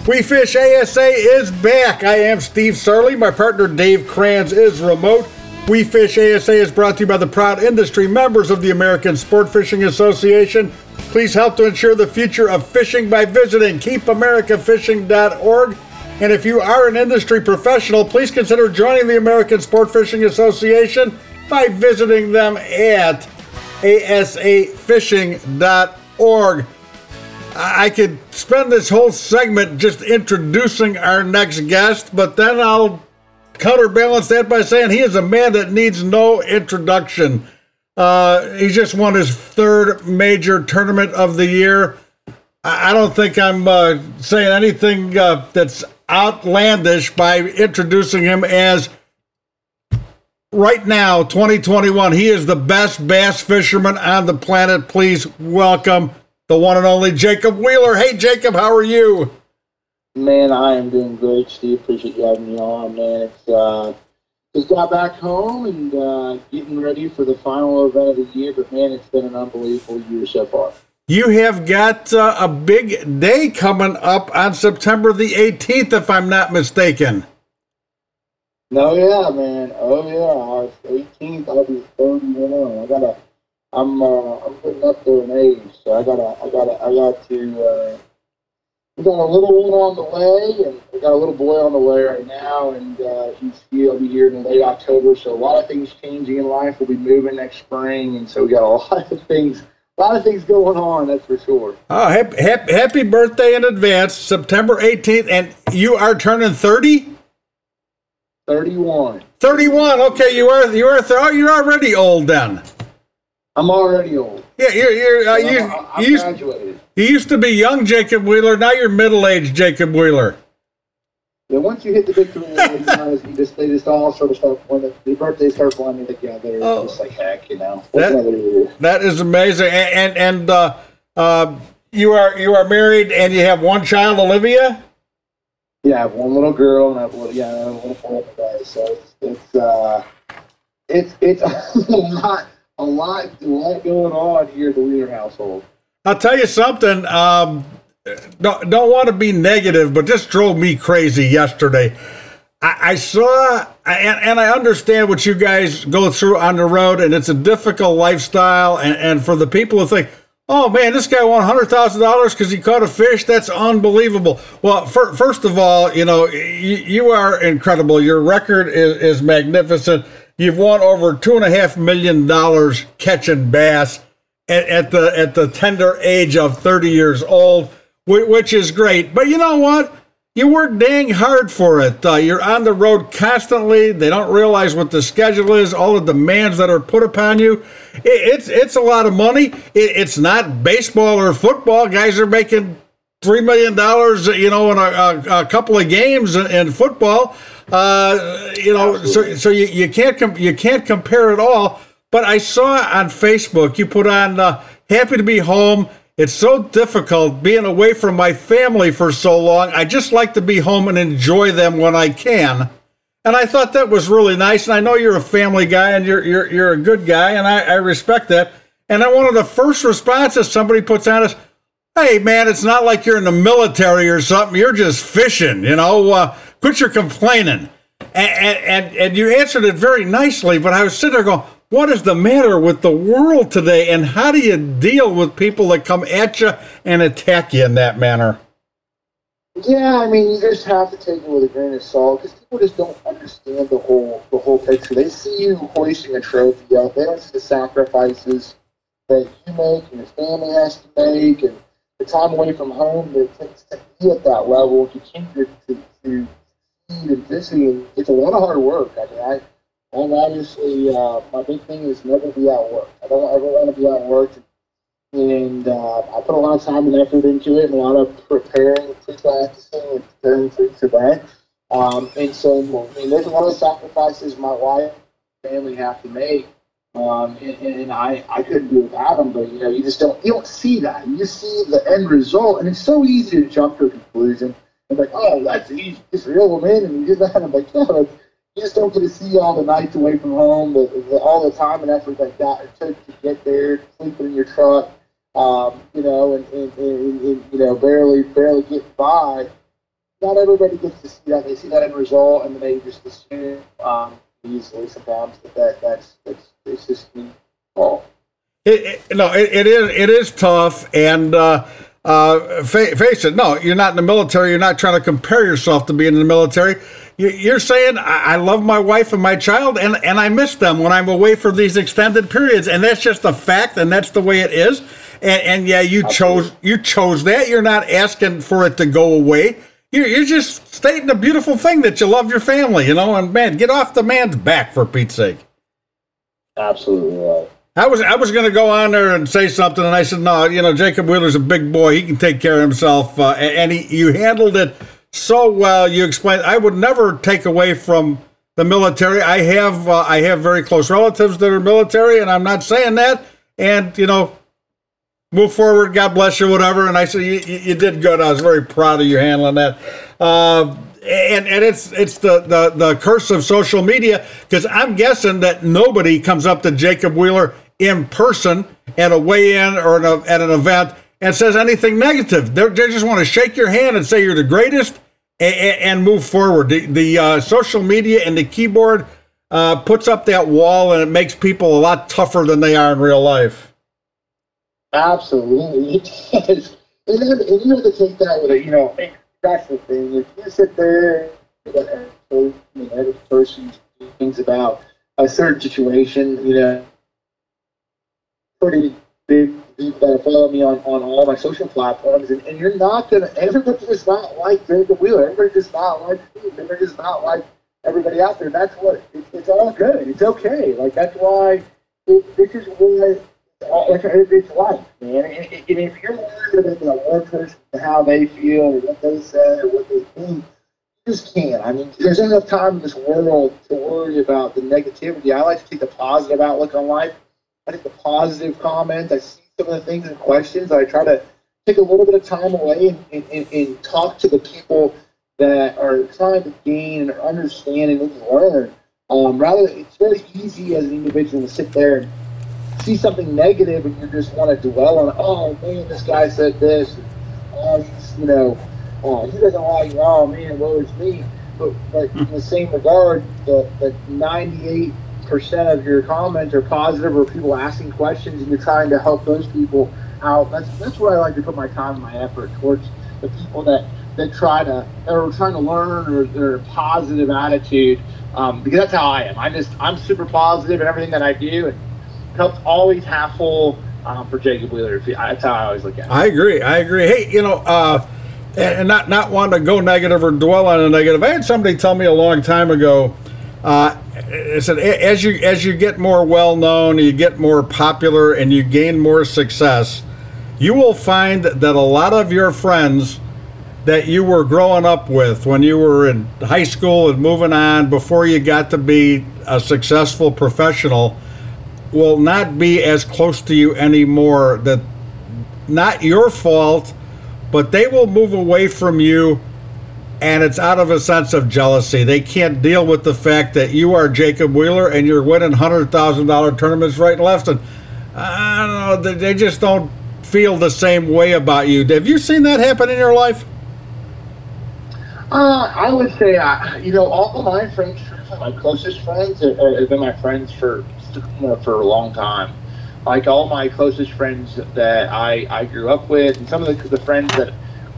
We Fish ASA is back. I am Steve Sarley. My partner Dave Kranz is remote. We Fish ASA is brought to you by the proud industry members of the American Sport Fishing Association. Please help to ensure the future of fishing by visiting keepamericafishing.org. And if you are an industry professional, please consider joining the American Sport Fishing Association by visiting them at asafishing.org. I could spend this whole segment just introducing our next guest, but then I'll counterbalance that by saying he is a man that needs no introduction. Uh, he just won his third major tournament of the year. I, don't think I'm uh, saying anything uh, that's outlandish by introducing him as right now, 2021. He is the best bass fisherman on the planet. Please welcome the one and only Jacob Wheeler. Hey, Jacob, how are you? Man, I am doing great, Steve. Appreciate you having me on, man. It's uh, just got back home and uh, getting ready for the final event of the year, but man, it's been an unbelievable year so far. You have got uh, a big day coming up on September the 18th, if I'm not mistaken. No, yeah, man. Oh, yeah. 18th, I'll be 31. I gotta I'm uh, I'm getting up there in age, so I gotta I gotta I got to. Uh, we got a little one on the way, and we got a little boy on the way right now, and uh, he's he'll be here in late October. So a lot of things changing in life. We'll be moving next spring, and so we got a lot of things. A lot of things going on, that's for sure. Oh, happy, happy, happy birthday in advance, September 18th, and you are turning 30? 31. 31. Okay, you are you are oh, you're already old then. I'm already old. Yeah, you're, you're uh, you, I'm, I'm you, used, graduated. you used to be young Jacob Wheeler. Now you're middle aged Jacob Wheeler. Yeah, once you hit the big three, you just they just all sort of start when the, the birthdays start blending together. It's Oh. just like heck, you know. That- What's another year? That is amazing. And and, and uh, uh, you are you are married and you have one child, Olivia. Yeah, I have one little girl and I have a little yeah, I have a little boy. So it's it's uh it's it's a lot a lot a lot going on here at the Wheeler household. I'll tell you something. Um, don't don't want to be negative, but this drove me crazy yesterday. I, saw, and, and I understand what you guys go through on the road, and it's a difficult lifestyle. And, and for the people who think, oh man, this guy won hundred thousand dollars because he caught a fish, that's unbelievable. Well, fir- first of all, you know you, you are incredible. Your record is, is magnificent. You've won over two and a half million dollars catching bass at, at the at the tender age of 30 years old, which is great. But you know what? You work dang hard for it. Uh, you're on the road constantly. They don't realize what the schedule is, all the demands that are put upon you. It, it's it's a lot of money. It, it's not baseball or football. Guys are making three million dollars, you know, in a, a, a couple of games in, football. Uh, you know, so so you, you can't com- you can't compare it all. But I saw on Facebook you put on uh, "Happy to be home." It's so difficult being away from my family for so long. I just like to be home and enjoy them when I can. And I thought that was really nice. And I know you're a family guy and you're you're you're a good guy, and I, I respect that. And then one of the first responses somebody puts on is, "Hey man, it's not like you're in the military or something. You're just fishing, you know. Uh, quit your complaining." And, and and you answered it very nicely. But I was sitting there going, "What is the matter with the world today? And how do you deal with people that come at you and attack you in that manner?" Yeah, I mean, you just have to take it with a grain of salt because people just don't understand the whole the whole picture. They see you hoisting a trophy up. They don't see the sacrifices that you make and your family has to make, and the time away from home that takes to be at that level, continue to to feed and. And it's a lot of hard work. I mean, I I'm obviously uh, my big thing is never be at work. I don't ever want to be at work and uh, I put a lot of time and effort into it, and a lot of preparing, pre-practicing, and preparing for each event. Um, and so, I mean, there's a lot of sacrifices my wife and family have to make, um, and, and I, I couldn't do without them. But you know, you just don't you don't see that. You just see the end result, and it's so easy to jump to a conclusion. And like, oh, that's easy. Just reel them in, and you did that. I'm like, yeah, but you just don't get to see all the nights away from home, the, the, all the time and effort that got it took to get there, sleeping in your truck um, you know, and, and, and, and, you know, barely barely get by. not everybody gets to see that. They see that end result, and then they just assume um, easily sometimes that, that that's that's it's just. It, it, no, it, it is it is tough, and uh, uh, fa- face it. No, you're not in the military. You're not trying to compare yourself to being in the military. You, you're saying I, I love my wife and my child, and and I miss them when I'm away for these extended periods, and that's just a fact, and that's the way it is. And, and yeah, you chose you chose that. You're not asking for it to go away. You're, you're just stating a beautiful thing that you love your family, you know. And man, get off the man's back for Pete's sake. absolutely right. I was I was going to go on there and say something, and I said, no, you know, Jacob Wheeler's a big boy; he can take care of himself. Uh, and he, you handled it so well. You explained. I would never take away from the military. I have uh, I have very close relatives that are military, and I'm not saying that. And you know, move forward. God bless you, whatever. And I said, you, you did good. I was very proud of you handling that. Uh, and and it's it's the the, the curse of social media because I'm guessing that nobody comes up to Jacob Wheeler in person at a weigh-in or at an event and says anything negative. They're, they just want to shake your hand and say you're the greatest and, and move forward. The, the uh, social media and the keyboard uh, puts up that wall and it makes people a lot tougher than they are in real life. Absolutely, it does. And then and you have to take that with a, you know, that's the thing. If you sit there and you know, every person thinks about a certain situation, you know, pretty big people that uh, follow me on, on all my social platforms, and, and you're not gonna. Everybody does not like Jacob Wheeler. Everybody does not like Steve. Everybody does not like everybody out there. That's what. It, it's all good. It's okay. Like that's why. It, this is what it's, life, man. And, if you're worried about one person, how they feel, what they say, or what they think, you just can't. I mean, there's enough time in this world to worry about the negativity. I like to take the positive outlook on life. I take the positive comments. I see some of the things and questions. I try to take a little bit of time away and, and, and, and talk to the people that are trying to gain and understand and learn. Um, rather, it's very easy as an individual to sit there and see something negative and you just want to dwell on, oh man, this guy said this. Oh, he's, you know, oh, he doesn't like, oh man, woe is me. But, but in the same regard, the, the 98% of your comments are positive or people asking questions and you're trying to help those people out. That's, that's where I like to put my time and my effort towards the people that, that try to, that are trying to learn or they're positive attitude. Um, because that's how I am. I just, I'm super positive in everything that I do. And, cup's always half full um, for Jacob Wheeler. That's how I always look at it. I agree. I agree. Hey, you know, uh, and not not wanting to go negative or dwell on a negative. I had somebody tell me a long time ago. Uh, it said as you as you get more well known, you get more popular, and you gain more success, you will find that a lot of your friends that you were growing up with when you were in high school and moving on before you got to be a successful professional will not be as close to you anymore. That not your fault, but they will move away from you, and it's out of a sense of jealousy. They can't deal with the fact that you are Jacob Wheeler and you're winning hundred thousand dollar tournaments right and left, and I don't know. They, just don't feel the same way about you. Have you seen that happen in your life? Uh, I would say, uh, you know, all of my friends, my closest friends, have, been my friends for for a long time. Like all my closest friends that I, I grew up with, and some of the, the friends that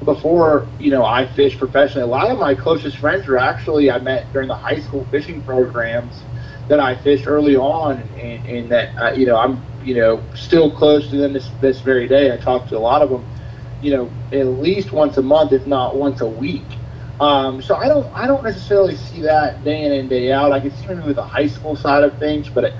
before you know I fished professionally. A lot of my closest friends were actually I met during the high school fishing programs that I fished early on, and, and that uh, you know I'm you know still close to them this this very day. I talk to a lot of them, you know, at least once a month, if not once a week. Um, so I don't I don't necessarily see that day in and day out. I can see maybe with the high school side of things, but. It,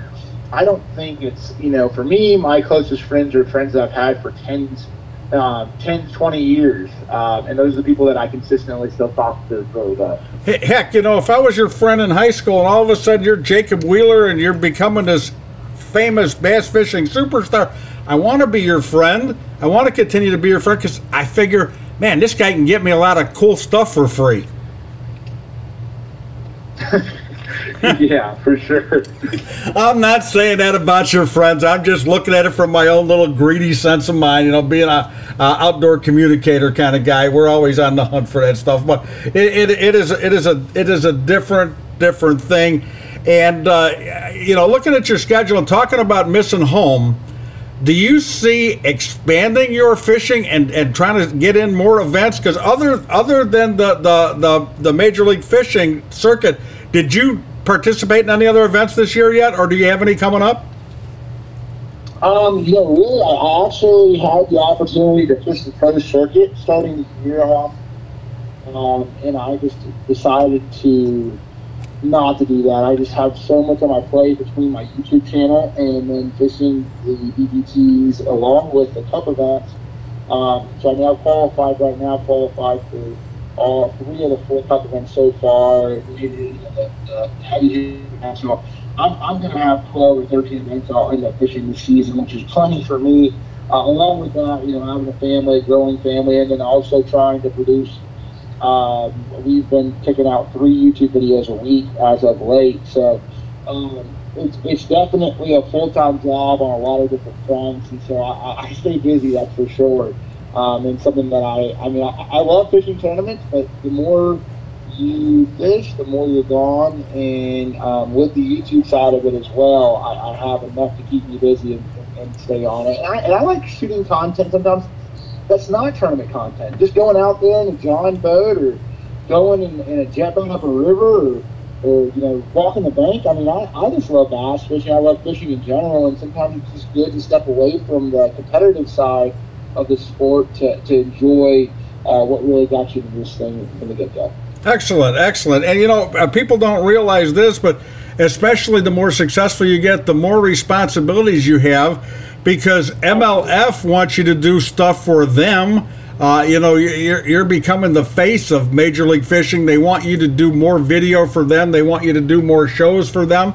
I don't think it's, you know, for me, my closest friends are friends that I've had for tens, uh, 10, 20 years. Um, and those are the people that I consistently still talk to really well. Heck, you know, if I was your friend in high school and all of a sudden you're Jacob Wheeler and you're becoming this famous bass fishing superstar, I want to be your friend. I want to continue to be your friend because I figure, man, this guy can get me a lot of cool stuff for free. yeah, for sure. I'm not saying that about your friends. I'm just looking at it from my own little greedy sense of mind. You know, being a, a outdoor communicator kind of guy, we're always on the hunt for that stuff. But it, it, it is it is a it is a different different thing. And uh, you know, looking at your schedule and talking about missing home, do you see expanding your fishing and, and trying to get in more events? Because other other than the, the, the, the Major League Fishing circuit, did you participate in any other events this year yet, or do you have any coming up? Um, know, really, I actually had the opportunity to fish the pro circuit starting the year off, um, and I just decided to not to do that. I just have so much on my plate between my YouTube channel and then fishing the BPTs along with the cup events. Um, so I'm now qualified right now, qualified for all three of the four cup events so far. The, the, heavy national. I'm, I'm going to have 12 or 13 events I'll end up fishing this season, which is plenty for me. Uh, along with that, you know, having a family, growing family, and then also trying to produce um, we've been kicking out three YouTube videos a week as of late. So um, it's, it's definitely a full time job on a lot of different fronts. And so I, I stay busy, that's for sure. Um, and something that I, I mean, I, I love fishing tournaments, but the more you fish, the more you're gone. And um, with the YouTube side of it as well, I, I have enough to keep me busy and, and stay on it. And I, and I like shooting content sometimes that's not tournament content. Just going out there in a John boat or going in, in a jet boat up a river or, or you know walking the bank. I mean, I, I just love bass fishing. I love fishing in general, and sometimes it's just good to step away from the competitive side of the sport to, to enjoy uh, what really got you to this thing from the get go. Excellent, excellent. And you know, uh, people don't realize this, but especially the more successful you get, the more responsibilities you have because MLF wants you to do stuff for them. Uh, you know, you're, you're becoming the face of Major League Fishing. They want you to do more video for them. They want you to do more shows for them.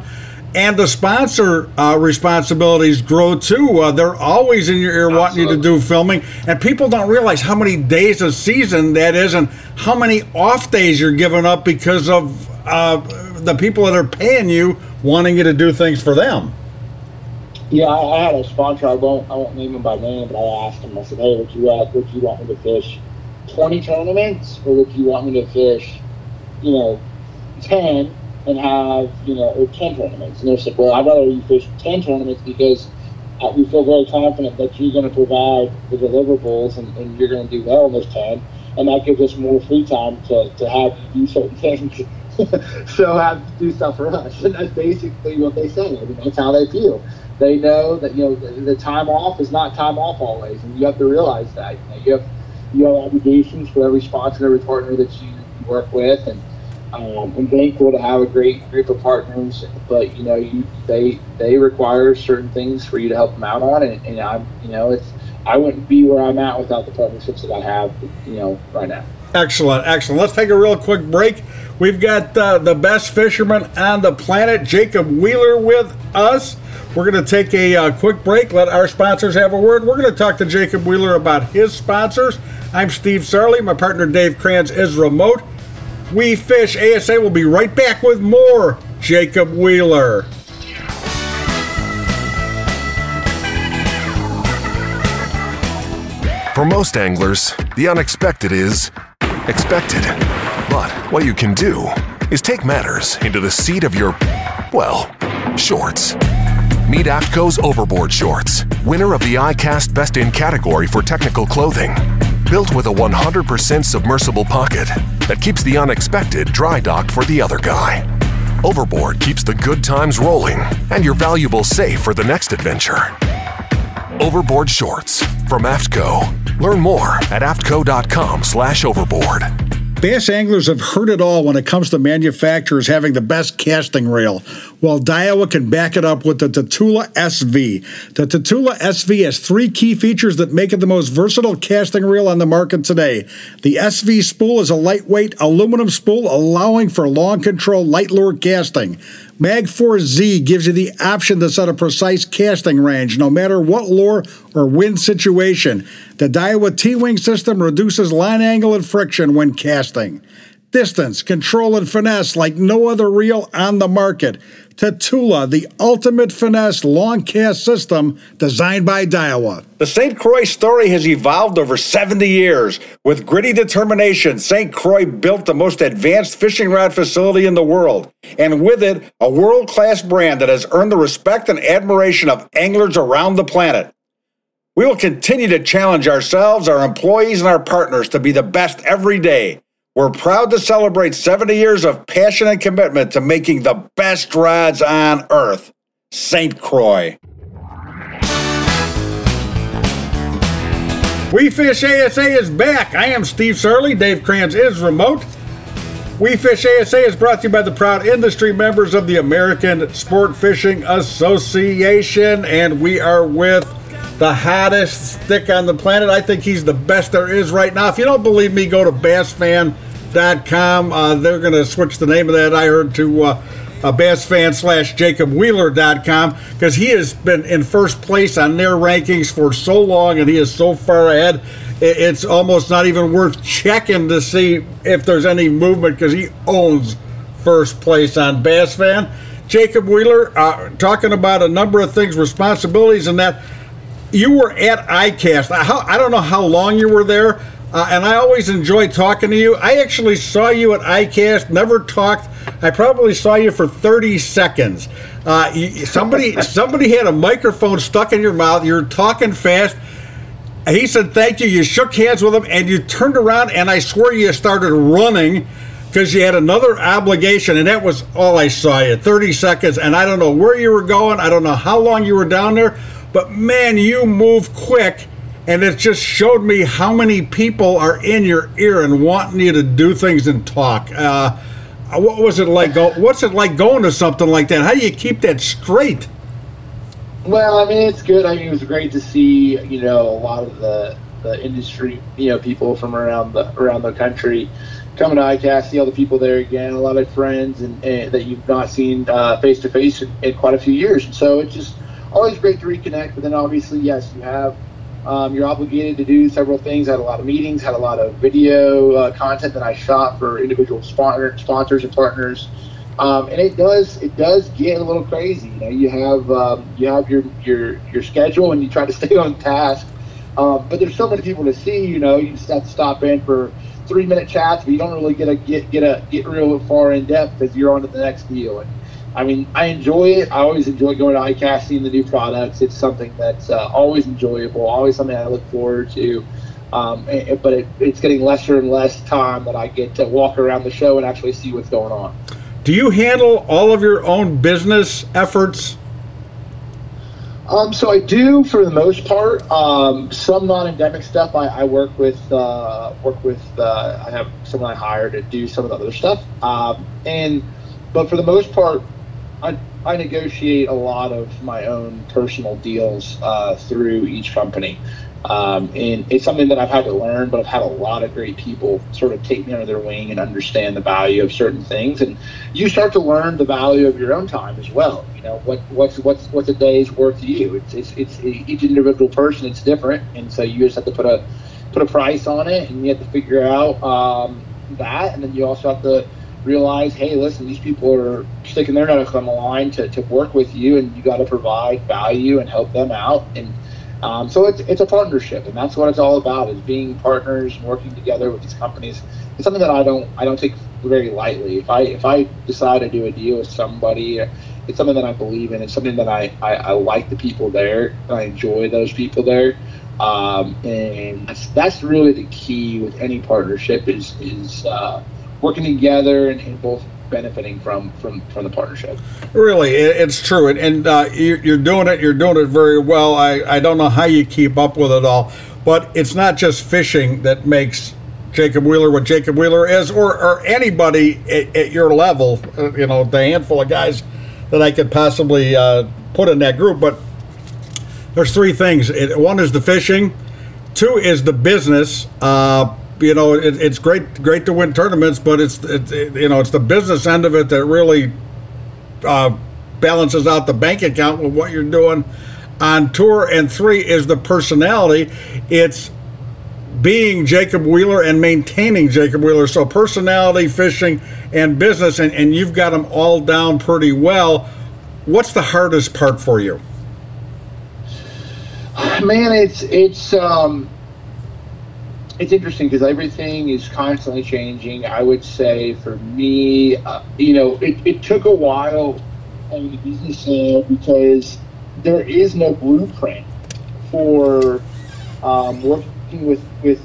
And the sponsor uh, responsibilities grow too. Uh, they're always in your ear Absolutely. wanting you to do filming. And people don't realize how many days a season that is and how many off days you're giving up because of uh, the people that are paying you wanting you to do things for them. Yeah, I, I, had a sponsor. I won't. I won't name him by name, but I asked him. I said, "Hey, would you uh, would you want me to fish twenty tournaments, or would you want me to fish, you know, ten and have you know or ten tournaments?" And they're like, "Well, I'd rather you fish ten tournaments because uh, we feel very confident that you're going to provide the deliverables and, and you're going to do well in those ten, and that gives us more free time to, to have you do certain things." so have to do stuff for us, and that's basically what they say. I mean, that's how they feel they know that you know the, the, time off is not time off always, and you have to realize that. You, know, you have you have obligations for every sponsor, and every partner that you work with, and um, I'm thankful to have a great group of partners. But you know, you they they require certain things for you to help them out on, and, and I'm you know it's I wouldn't be where I'm at without the partnerships that I have you know right now. Excellent, excellent. Let's take a real quick break. We've got uh, the best fisherman on the planet, Jacob Wheeler, with us. We're going to take a uh, quick break, let our sponsors have a word. We're going to talk to Jacob Wheeler about his sponsors. I'm Steve Sarley. My partner Dave Kranz is remote. We Fish ASA will be right back with more Jacob Wheeler. For most anglers, the unexpected is expected. But what you can do is take matters into the seat of your, well, shorts. Meet AFTCO's Overboard Shorts, winner of the ICAST Best in category for technical clothing. Built with a 100% submersible pocket that keeps the unexpected dry docked for the other guy. Overboard keeps the good times rolling and your valuables safe for the next adventure. Overboard Shorts from AFTCO. Learn more at aftco.com slash overboard. Bass anglers have heard it all when it comes to manufacturers having the best casting reel. Well, Daiwa can back it up with the Tatula SV. The Tatula SV has three key features that make it the most versatile casting reel on the market today. The SV spool is a lightweight aluminum spool allowing for long control light lure casting. Magforce Z gives you the option to set a precise casting range no matter what lure or wind situation. The Daiwa T-Wing system reduces line angle and friction when casting. distance, control, and finesse like no other reel on the market. Tatula, the ultimate finesse long cast system designed by Daiwa. The St. Croix story has evolved over 70 years. With gritty determination, St. Croix built the most advanced fishing rod facility in the world, and with it, a world class brand that has earned the respect and admiration of anglers around the planet. We will continue to challenge ourselves, our employees, and our partners to be the best every day. We're proud to celebrate 70 years of passion and commitment to making the best rods on earth. St. Croix. We Fish ASA is back. I am Steve Sarley. Dave Kranz is remote. We Fish ASA is brought to you by the proud industry members of the American Sport Fishing Association, and we are with the hottest stick on the planet. I think he's the best there is right now. If you don't believe me, go to bassfan.com. Uh, they're going to switch the name of that, I heard, to uh, uh, bassfan slash jacobwheeler.com because he has been in first place on their rankings for so long and he is so far ahead. It's almost not even worth checking to see if there's any movement because he owns first place on Bass Fan. Jacob Wheeler, uh, talking about a number of things, responsibilities, and that you were at ICAST. I don't know how long you were there, uh, and I always enjoy talking to you. I actually saw you at ICAST, never talked. I probably saw you for 30 seconds. Uh, somebody, somebody had a microphone stuck in your mouth. You're talking fast. He said thank you. You shook hands with him, and you turned around, and I swear you started running because you had another obligation, and that was all I saw you 30 seconds. And I don't know where you were going. I don't know how long you were down there but man, you move quick, and it just showed me how many people are in your ear and wanting you to do things and talk. Uh, what was it like? Go, what's it like going to something like that? How do you keep that straight? Well, I mean, it's good. I mean, it was great to see you know a lot of the the industry, you know, people from around the around the country coming to ICAST, see all the people there again, a lot of friends and, and that you've not seen face to face in quite a few years. And so it just always great to reconnect. But then obviously, yes, you have um, you're obligated to do several things. I had a lot of meetings, had a lot of video uh, content that I shot for individual sponsor, sponsors and partners. Um, and it does it does get a little crazy. You know, you have um, you have your your your schedule and you try to stay on task. Um, but there's so many people to see. You know, you just have to stop in for three minute chats, but you don't really get a get get a get real far in depth because you're on to the next deal. And I mean, I enjoy it. I always enjoy going to ICAST, seeing the new products. It's something that's uh, always enjoyable, always something I look forward to. Um, but it, it's getting lesser and less time that I get to walk around the show and actually see what's going on. Do you handle all of your own business efforts? Um, so I do for the most part. Um, some non-endemic stuff I, I work with. Uh, work with. Uh, I have someone I hire to do some of the other stuff. Um, and but for the most part, I, I negotiate a lot of my own personal deals uh, through each company. Um, and it's something that I've had to learn, but I've had a lot of great people sort of take me under their wing and understand the value of certain things. And you start to learn the value of your own time as well. You know, what, what's, what's, what's a day's worth to you? It's, it's, it's each individual person, it's different. And so you just have to put a, put a price on it and you have to figure out um, that. And then you also have to, realize, hey, listen, these people are sticking their neck on the line to, to work with you, and you got to provide value and help them out. And um, so it's, it's a partnership, and that's what it's all about: is being partners and working together with these companies. It's something that I don't I don't take very lightly. If I if I decide to do a deal with somebody, it's something that I believe in. It's something that I, I, I like the people there, I enjoy those people there. Um, and that's, that's really the key with any partnership is is uh, working together and, both benefiting from from from the partnership. Really, it's true, and, and uh, you're doing it. You're doing it very well. I I don't know how you keep up with it all, but it's not just fishing that makes Jacob Wheeler what Jacob Wheeler is, or or anybody at, at your level. Uh, you know, the handful of guys that I could possibly uh, put in that group, but. There's three things. It, one is the fishing, two is the business. Uh, you know, it, it's great great to win tournaments, but it's it, you know it's the business end of it that really uh, balances out the bank account with what you're doing on tour. And three is the personality. It's being Jacob Wheeler and maintaining Jacob Wheeler. So personality, fishing, and business, and, and you've got them all down pretty well. What's the hardest part for you? Man, it's it's um, it's interesting because everything is constantly changing. I would say for me, uh, you know, it, it took a while on the business side because there is no blueprint for um, working with with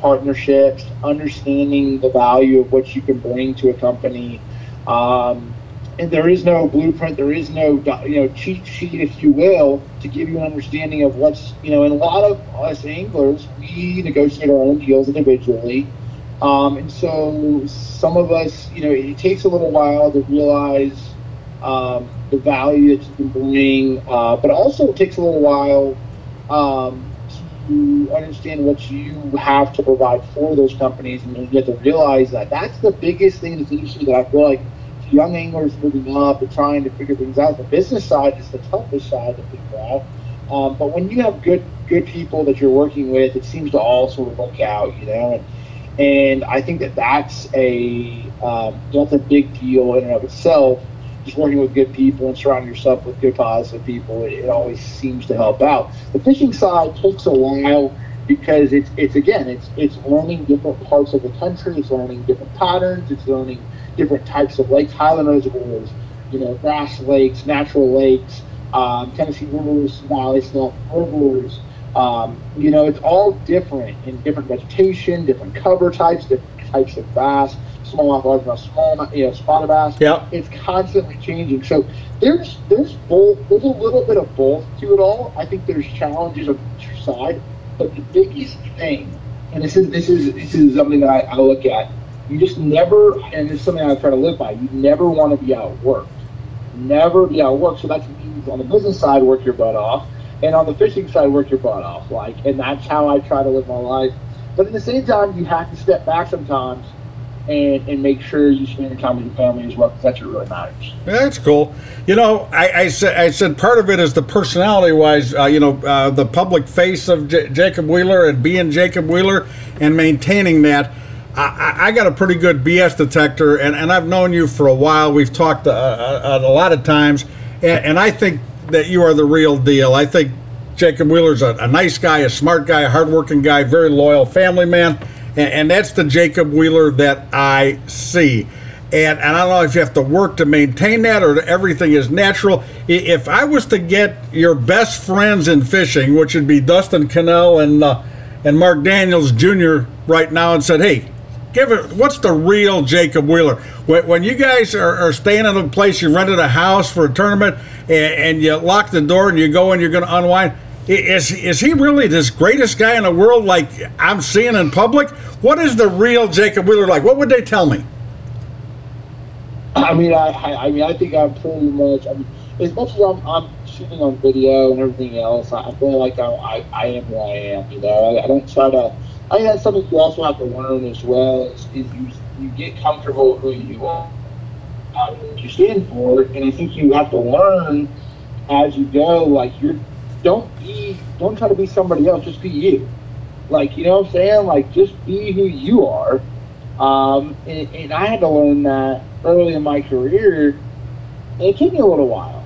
partnerships, understanding the value of what you can bring to a company. Um, and there is no blueprint, there is no you know cheat sheet, if you will, to give you an understanding of what's you know. And a lot of us anglers, we negotiate our own deals individually, um, and so some of us, you know, it takes a little while to realize um, the value that you can bring, uh, but also it takes a little while um, to understand what you have to provide for those companies, and you get to realize that that's the biggest thing that's issue that I feel like young anglers moving up and trying to figure things out. The business side is the toughest side to figure out. Um, but when you have good good people that you're working with, it seems to all sort of work out, you know. And and I think that that's a um, that's a big deal in and of itself. Just working with good people and surrounding yourself with good positive people, it, it always seems to help out. The fishing side takes a while because it's it's again it's it's learning different parts of the country, it's learning different patterns, it's learning different types of lakes, highland reservoirs, you know, grass lakes, natural lakes, um, Tennessee rivers, valley stuff, rivers. Um, you know, it's all different in different vegetation, different cover types, different types of bass, smallmouth, largemouth, small, you know, spotted bass. Yeah. It's constantly changing. So there's there's both there's a little bit of both to it all. I think there's challenges on each side, but the biggest thing, and this is this is this is something that I, I look at you just never, and it's something I try to live by. You never want to be outworked. Never be outworked. So that's means on the business side, work your butt off, and on the fishing side, work your butt off. Like, and that's how I try to live my life. But at the same time, you have to step back sometimes and, and make sure you spend your time with your family as well because that's what really matters. Yeah, that's cool. You know, I, I, said I said part of it is the personality wise. Uh, you know, uh, the public face of J- Jacob Wheeler and being Jacob Wheeler and maintaining that. I, I, got a pretty good BS detector, and, and I've known you for a while. We've talked a, a, a lot of times, and, and, I think that you are the real deal. I think Jacob Wheeler's a, a nice guy, a smart guy, a hardworking guy, very loyal family man, and, and that's the Jacob Wheeler that I see. And, and I don't know if you have to work to maintain that or everything is natural. If I was to get your best friends in fishing, which would be Dustin Connell and uh, and Mark Daniels Jr. right now, and said, "Hey, give it what's the real Jacob Wheeler? When, when you guys are, are, staying in a place you rented a house for a tournament and, and you lock the door and you go and you're going to unwind is is he really this greatest guy in the world like I'm seeing in public? What is the real Jacob Wheeler like? What would they tell me? I mean I, I, mean I think I'm pretty much I mean as much as I'm, I'm shooting on video and everything else I, feel like I, I, I am who I am you know? I, I don't try to I think that's something you also have to learn as well. Is, is you you get comfortable who you are, uh, what you stand for, and I think you have to learn as you go. Like you're, don't be, don't try to be somebody else. Just be you. Like you know what I'm saying? Like just be who you are. Um, and, and I had to learn that early in my career. And it took me a little while.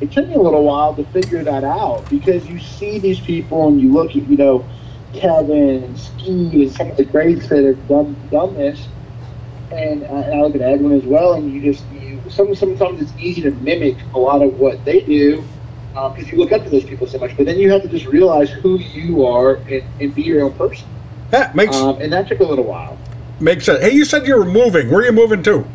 It took me a little while to figure that out because you see these people and you look at you know Kevin and Steve and some of the greats that have done done this, and, uh, and I look at Edwin as well, and you just you some sometimes it's easy to mimic a lot of what they do because um, you look up to those people so much, but then you have to just realize who you are and, and be your own person. That makes um, and that took a little while. Makes sense. Hey, you said you were moving. Where are you moving to?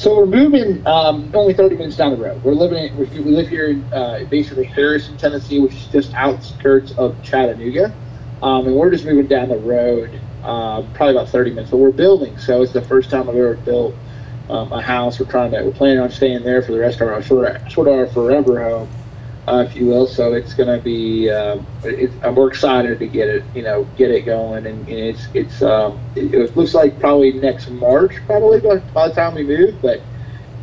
So we're moving um, only 30 minutes down the road. We're living, we live here in uh, basically Harrison, Tennessee, which is just outskirts of Chattanooga, um, and we're just moving down the road, uh, probably about 30 minutes. But we're building, so it's the first time I've ever built um, a house. We're trying to, we're planning on staying there for the rest of our sort of, sort of our forever home uh, if you will. So it's going to be. Um, it, I'm excited to get it, you know, get it going, and, and it's it's. Um, it, it, looks like probably next March, probably by, by the time we move. But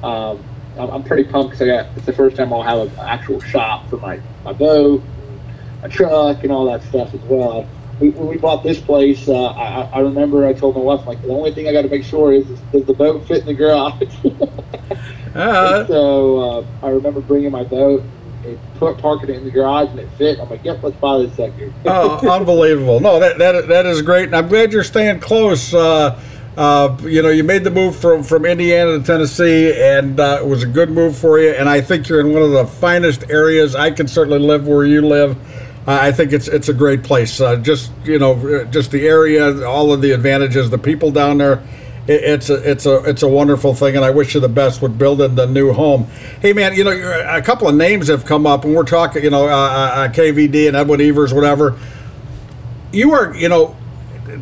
um, I'm, I'm, pretty pumped because I got it's the first time I'll have an actual shop for my my boat, my truck, and all that stuff as well. we, when we bought this place, uh, I, I remember I told my wife like the only thing I got to make sure is, is does the boat fit in the garage. Uh, so uh, I remember bringing my boat and put parking it in the garage and it fit. I'm like, yep, let's buy this sucker. oh, unbelievable! No, that that that is great, and I'm glad you're staying close. Uh, uh, you know, you made the move from from Indiana to Tennessee, and uh, it was a good move for you. And I think you're in one of the finest areas. I can certainly live where you live. Uh, I think it's it's a great place. Uh, just you know, just the area, all of the advantages, the people down there. It, it's a it's a it's a wonderful thing, and I wish you the best with building the new home. Hey, man, you know, a couple of names have come up, and we're talking, you know, uh, uh, KVD and Edwin Evers, whatever. You are, you know,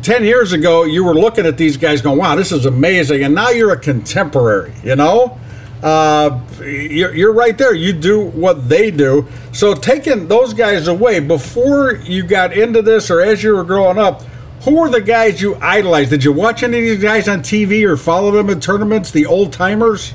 10 years ago, you were looking at these guys going, wow, this is amazing. And now you're a contemporary, you know? Uh, you're, you're right there. You do what they do. So, taking those guys away, before you got into this or as you were growing up, who are the guys you idolized? Did you watch any of these guys on TV or follow them in tournaments, the old timers?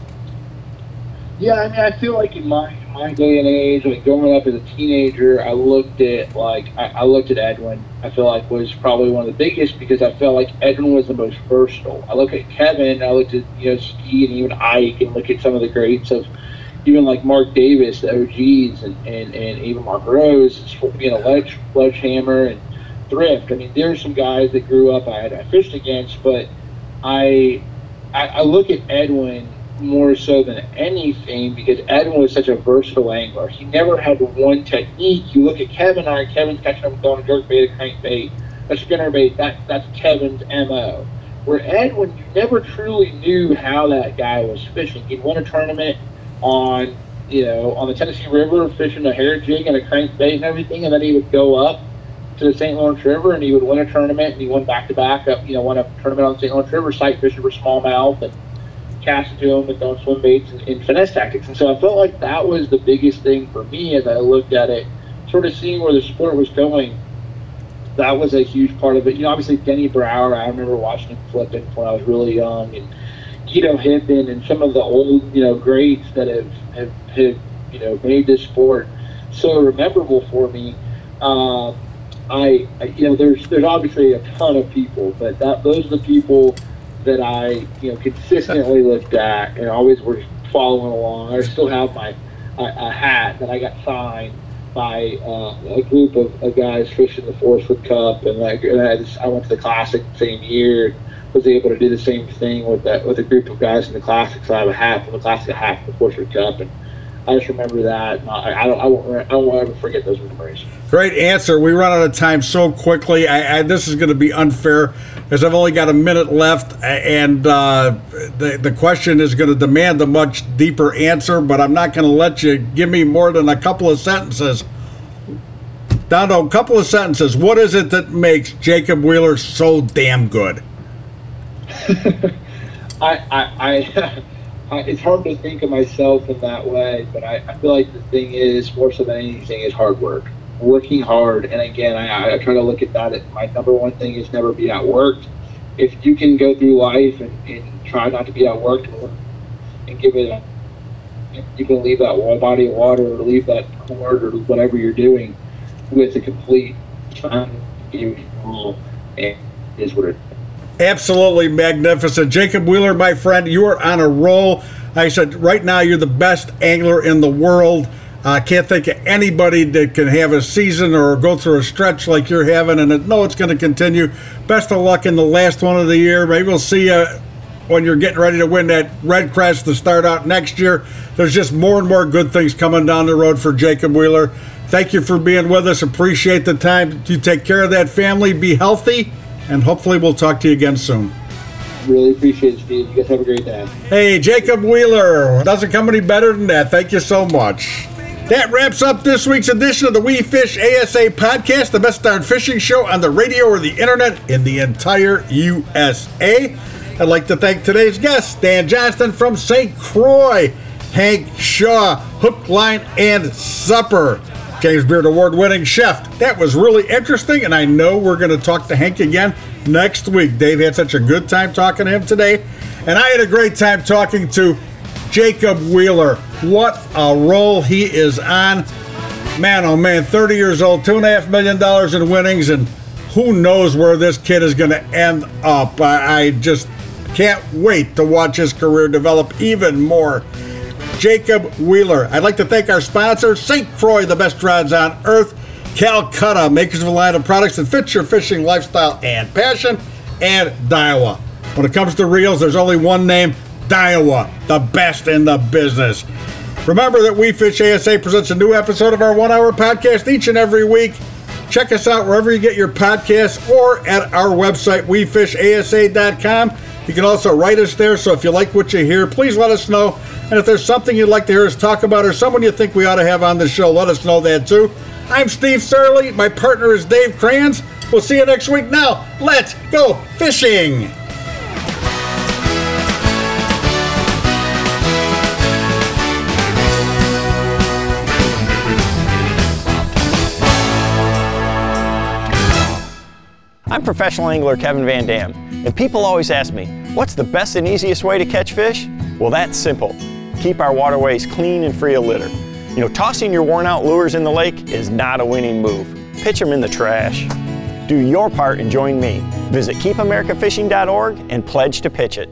Yeah, I mean, I feel like in my my day and age, like growing up as a teenager, I looked at like I, I looked at Edwin. I feel like was probably one of the biggest because I felt like Edwin was the most versatile. I look at Kevin, I looked at you know Skeet and even Ike, and look at some of the greats of even like Mark Davis, the OGs, and and, and even Mark Rose, you know, Ledge Sledgehammer and Thrift. I mean, there's some guys that grew up I had I fished against, but I I, I look at Edwin more so than anything because Edwin was such a versatile angler. He never had one technique. You look at Kevin I Kevin's catching up throwing a jerk bait, a crankbait, a spinner bait. That, that's Kevin's MO. Where Edwin, you never truly knew how that guy was fishing. He'd won a tournament on, you know, on the Tennessee River fishing a hair jig and a crankbait and everything, and then he would go up to the St. Lawrence River and he would win a tournament and he won back to back up, you know, won a tournament on the St. Lawrence River, sight fishing for smallmouth and cast to them with those swim baits and, and, finesse tactics. And so I felt like that was the biggest thing for me as I looked at it, sort of seeing where the sport was going. That was a huge part of it. You know, obviously Denny Brauer, I remember watching him flipping when I was really young, and Guido Hibdon and some of the old, you know, greats that have, have, have you know, made this sport so memorable for me. Um, I, I, you know, there's there's obviously a ton of people, but that those are the people that I, you know, consistently looked at and always were following along. I still have my a, a hat that I got signed by uh, a group of, of, guys fishing the Forrest Wood Cup, and, like, and I, just, I went to the Classic the same year. Was able to do the same thing with that with a group of guys in the Classic. So I have a hat from the Classic, a hat from the Forrest Wood Cup, and I just remember that. I, I, don't. I won't. I won't ever forget those memories. Great answer. We run out of time so quickly. I, I, this is going to be unfair because I've only got a minute left, and uh, the the question is going to demand a much deeper answer. But I'm not going to let you give me more than a couple of sentences. Down to a couple of sentences. What is it that makes Jacob Wheeler so damn good? I, I, I it's hard to think of myself in that way, but I, I, feel like the thing is more so than anything is hard work, working hard. And again, I, I try to look at that. As my number one thing is never be outworked. If you can go through life and, and try not to be outworked and give it, a, you can leave that body of water or leave that cord or whatever you're doing with a complete time. And is what it Absolutely magnificent. Jacob Wheeler, my friend, you are on a roll. I said, right now, you're the best angler in the world. I uh, can't think of anybody that can have a season or go through a stretch like you're having, and I know it's going to continue. Best of luck in the last one of the year. Maybe we'll see you when you're getting ready to win that Red Crest to start out next year. There's just more and more good things coming down the road for Jacob Wheeler. Thank you for being with us. Appreciate the time. You take care of that family. Be healthy and hopefully we'll talk to you again soon. Really appreciate it, Steve. You guys have a great day. Hey, Jacob Wheeler. Doesn't come any better than that. Thank you so much. That wraps up this week's edition of the We Fish ASA podcast, the best darn fishing show on the radio or the internet in the entire USA. I'd like to thank today's guests, Dan Johnston from St. Croix, Hank Shaw, Hook, Line, and Supper. James Beard Award winning chef. That was really interesting, and I know we're going to talk to Hank again next week. Dave had such a good time talking to him today, and I had a great time talking to Jacob Wheeler. What a role he is on. Man, oh man, 30 years old, $2.5 million in winnings, and who knows where this kid is going to end up. I, I just can't wait to watch his career develop even more. Jacob Wheeler. I'd like to thank our sponsor, St. Croix, the best rods on earth, Calcutta, makers of a line of products that fit your fishing lifestyle and passion, and Daiwa. When it comes to reels, there's only one name Daiwa, the best in the business. Remember that We Fish ASA presents a new episode of our one hour podcast each and every week. Check us out wherever you get your podcasts or at our website, wefishasa.com. You can also write us there, so if you like what you hear, please let us know. And if there's something you'd like to hear us talk about or someone you think we ought to have on the show, let us know that too. I'm Steve Sarley. My partner is Dave Kranz. We'll see you next week. Now, let's go fishing. I'm professional angler Kevin Van Dam, and people always ask me, what's the best and easiest way to catch fish? Well, that's simple. Keep our waterways clean and free of litter. You know, tossing your worn out lures in the lake is not a winning move. Pitch them in the trash. Do your part and join me. Visit keepamericafishing.org and pledge to pitch it.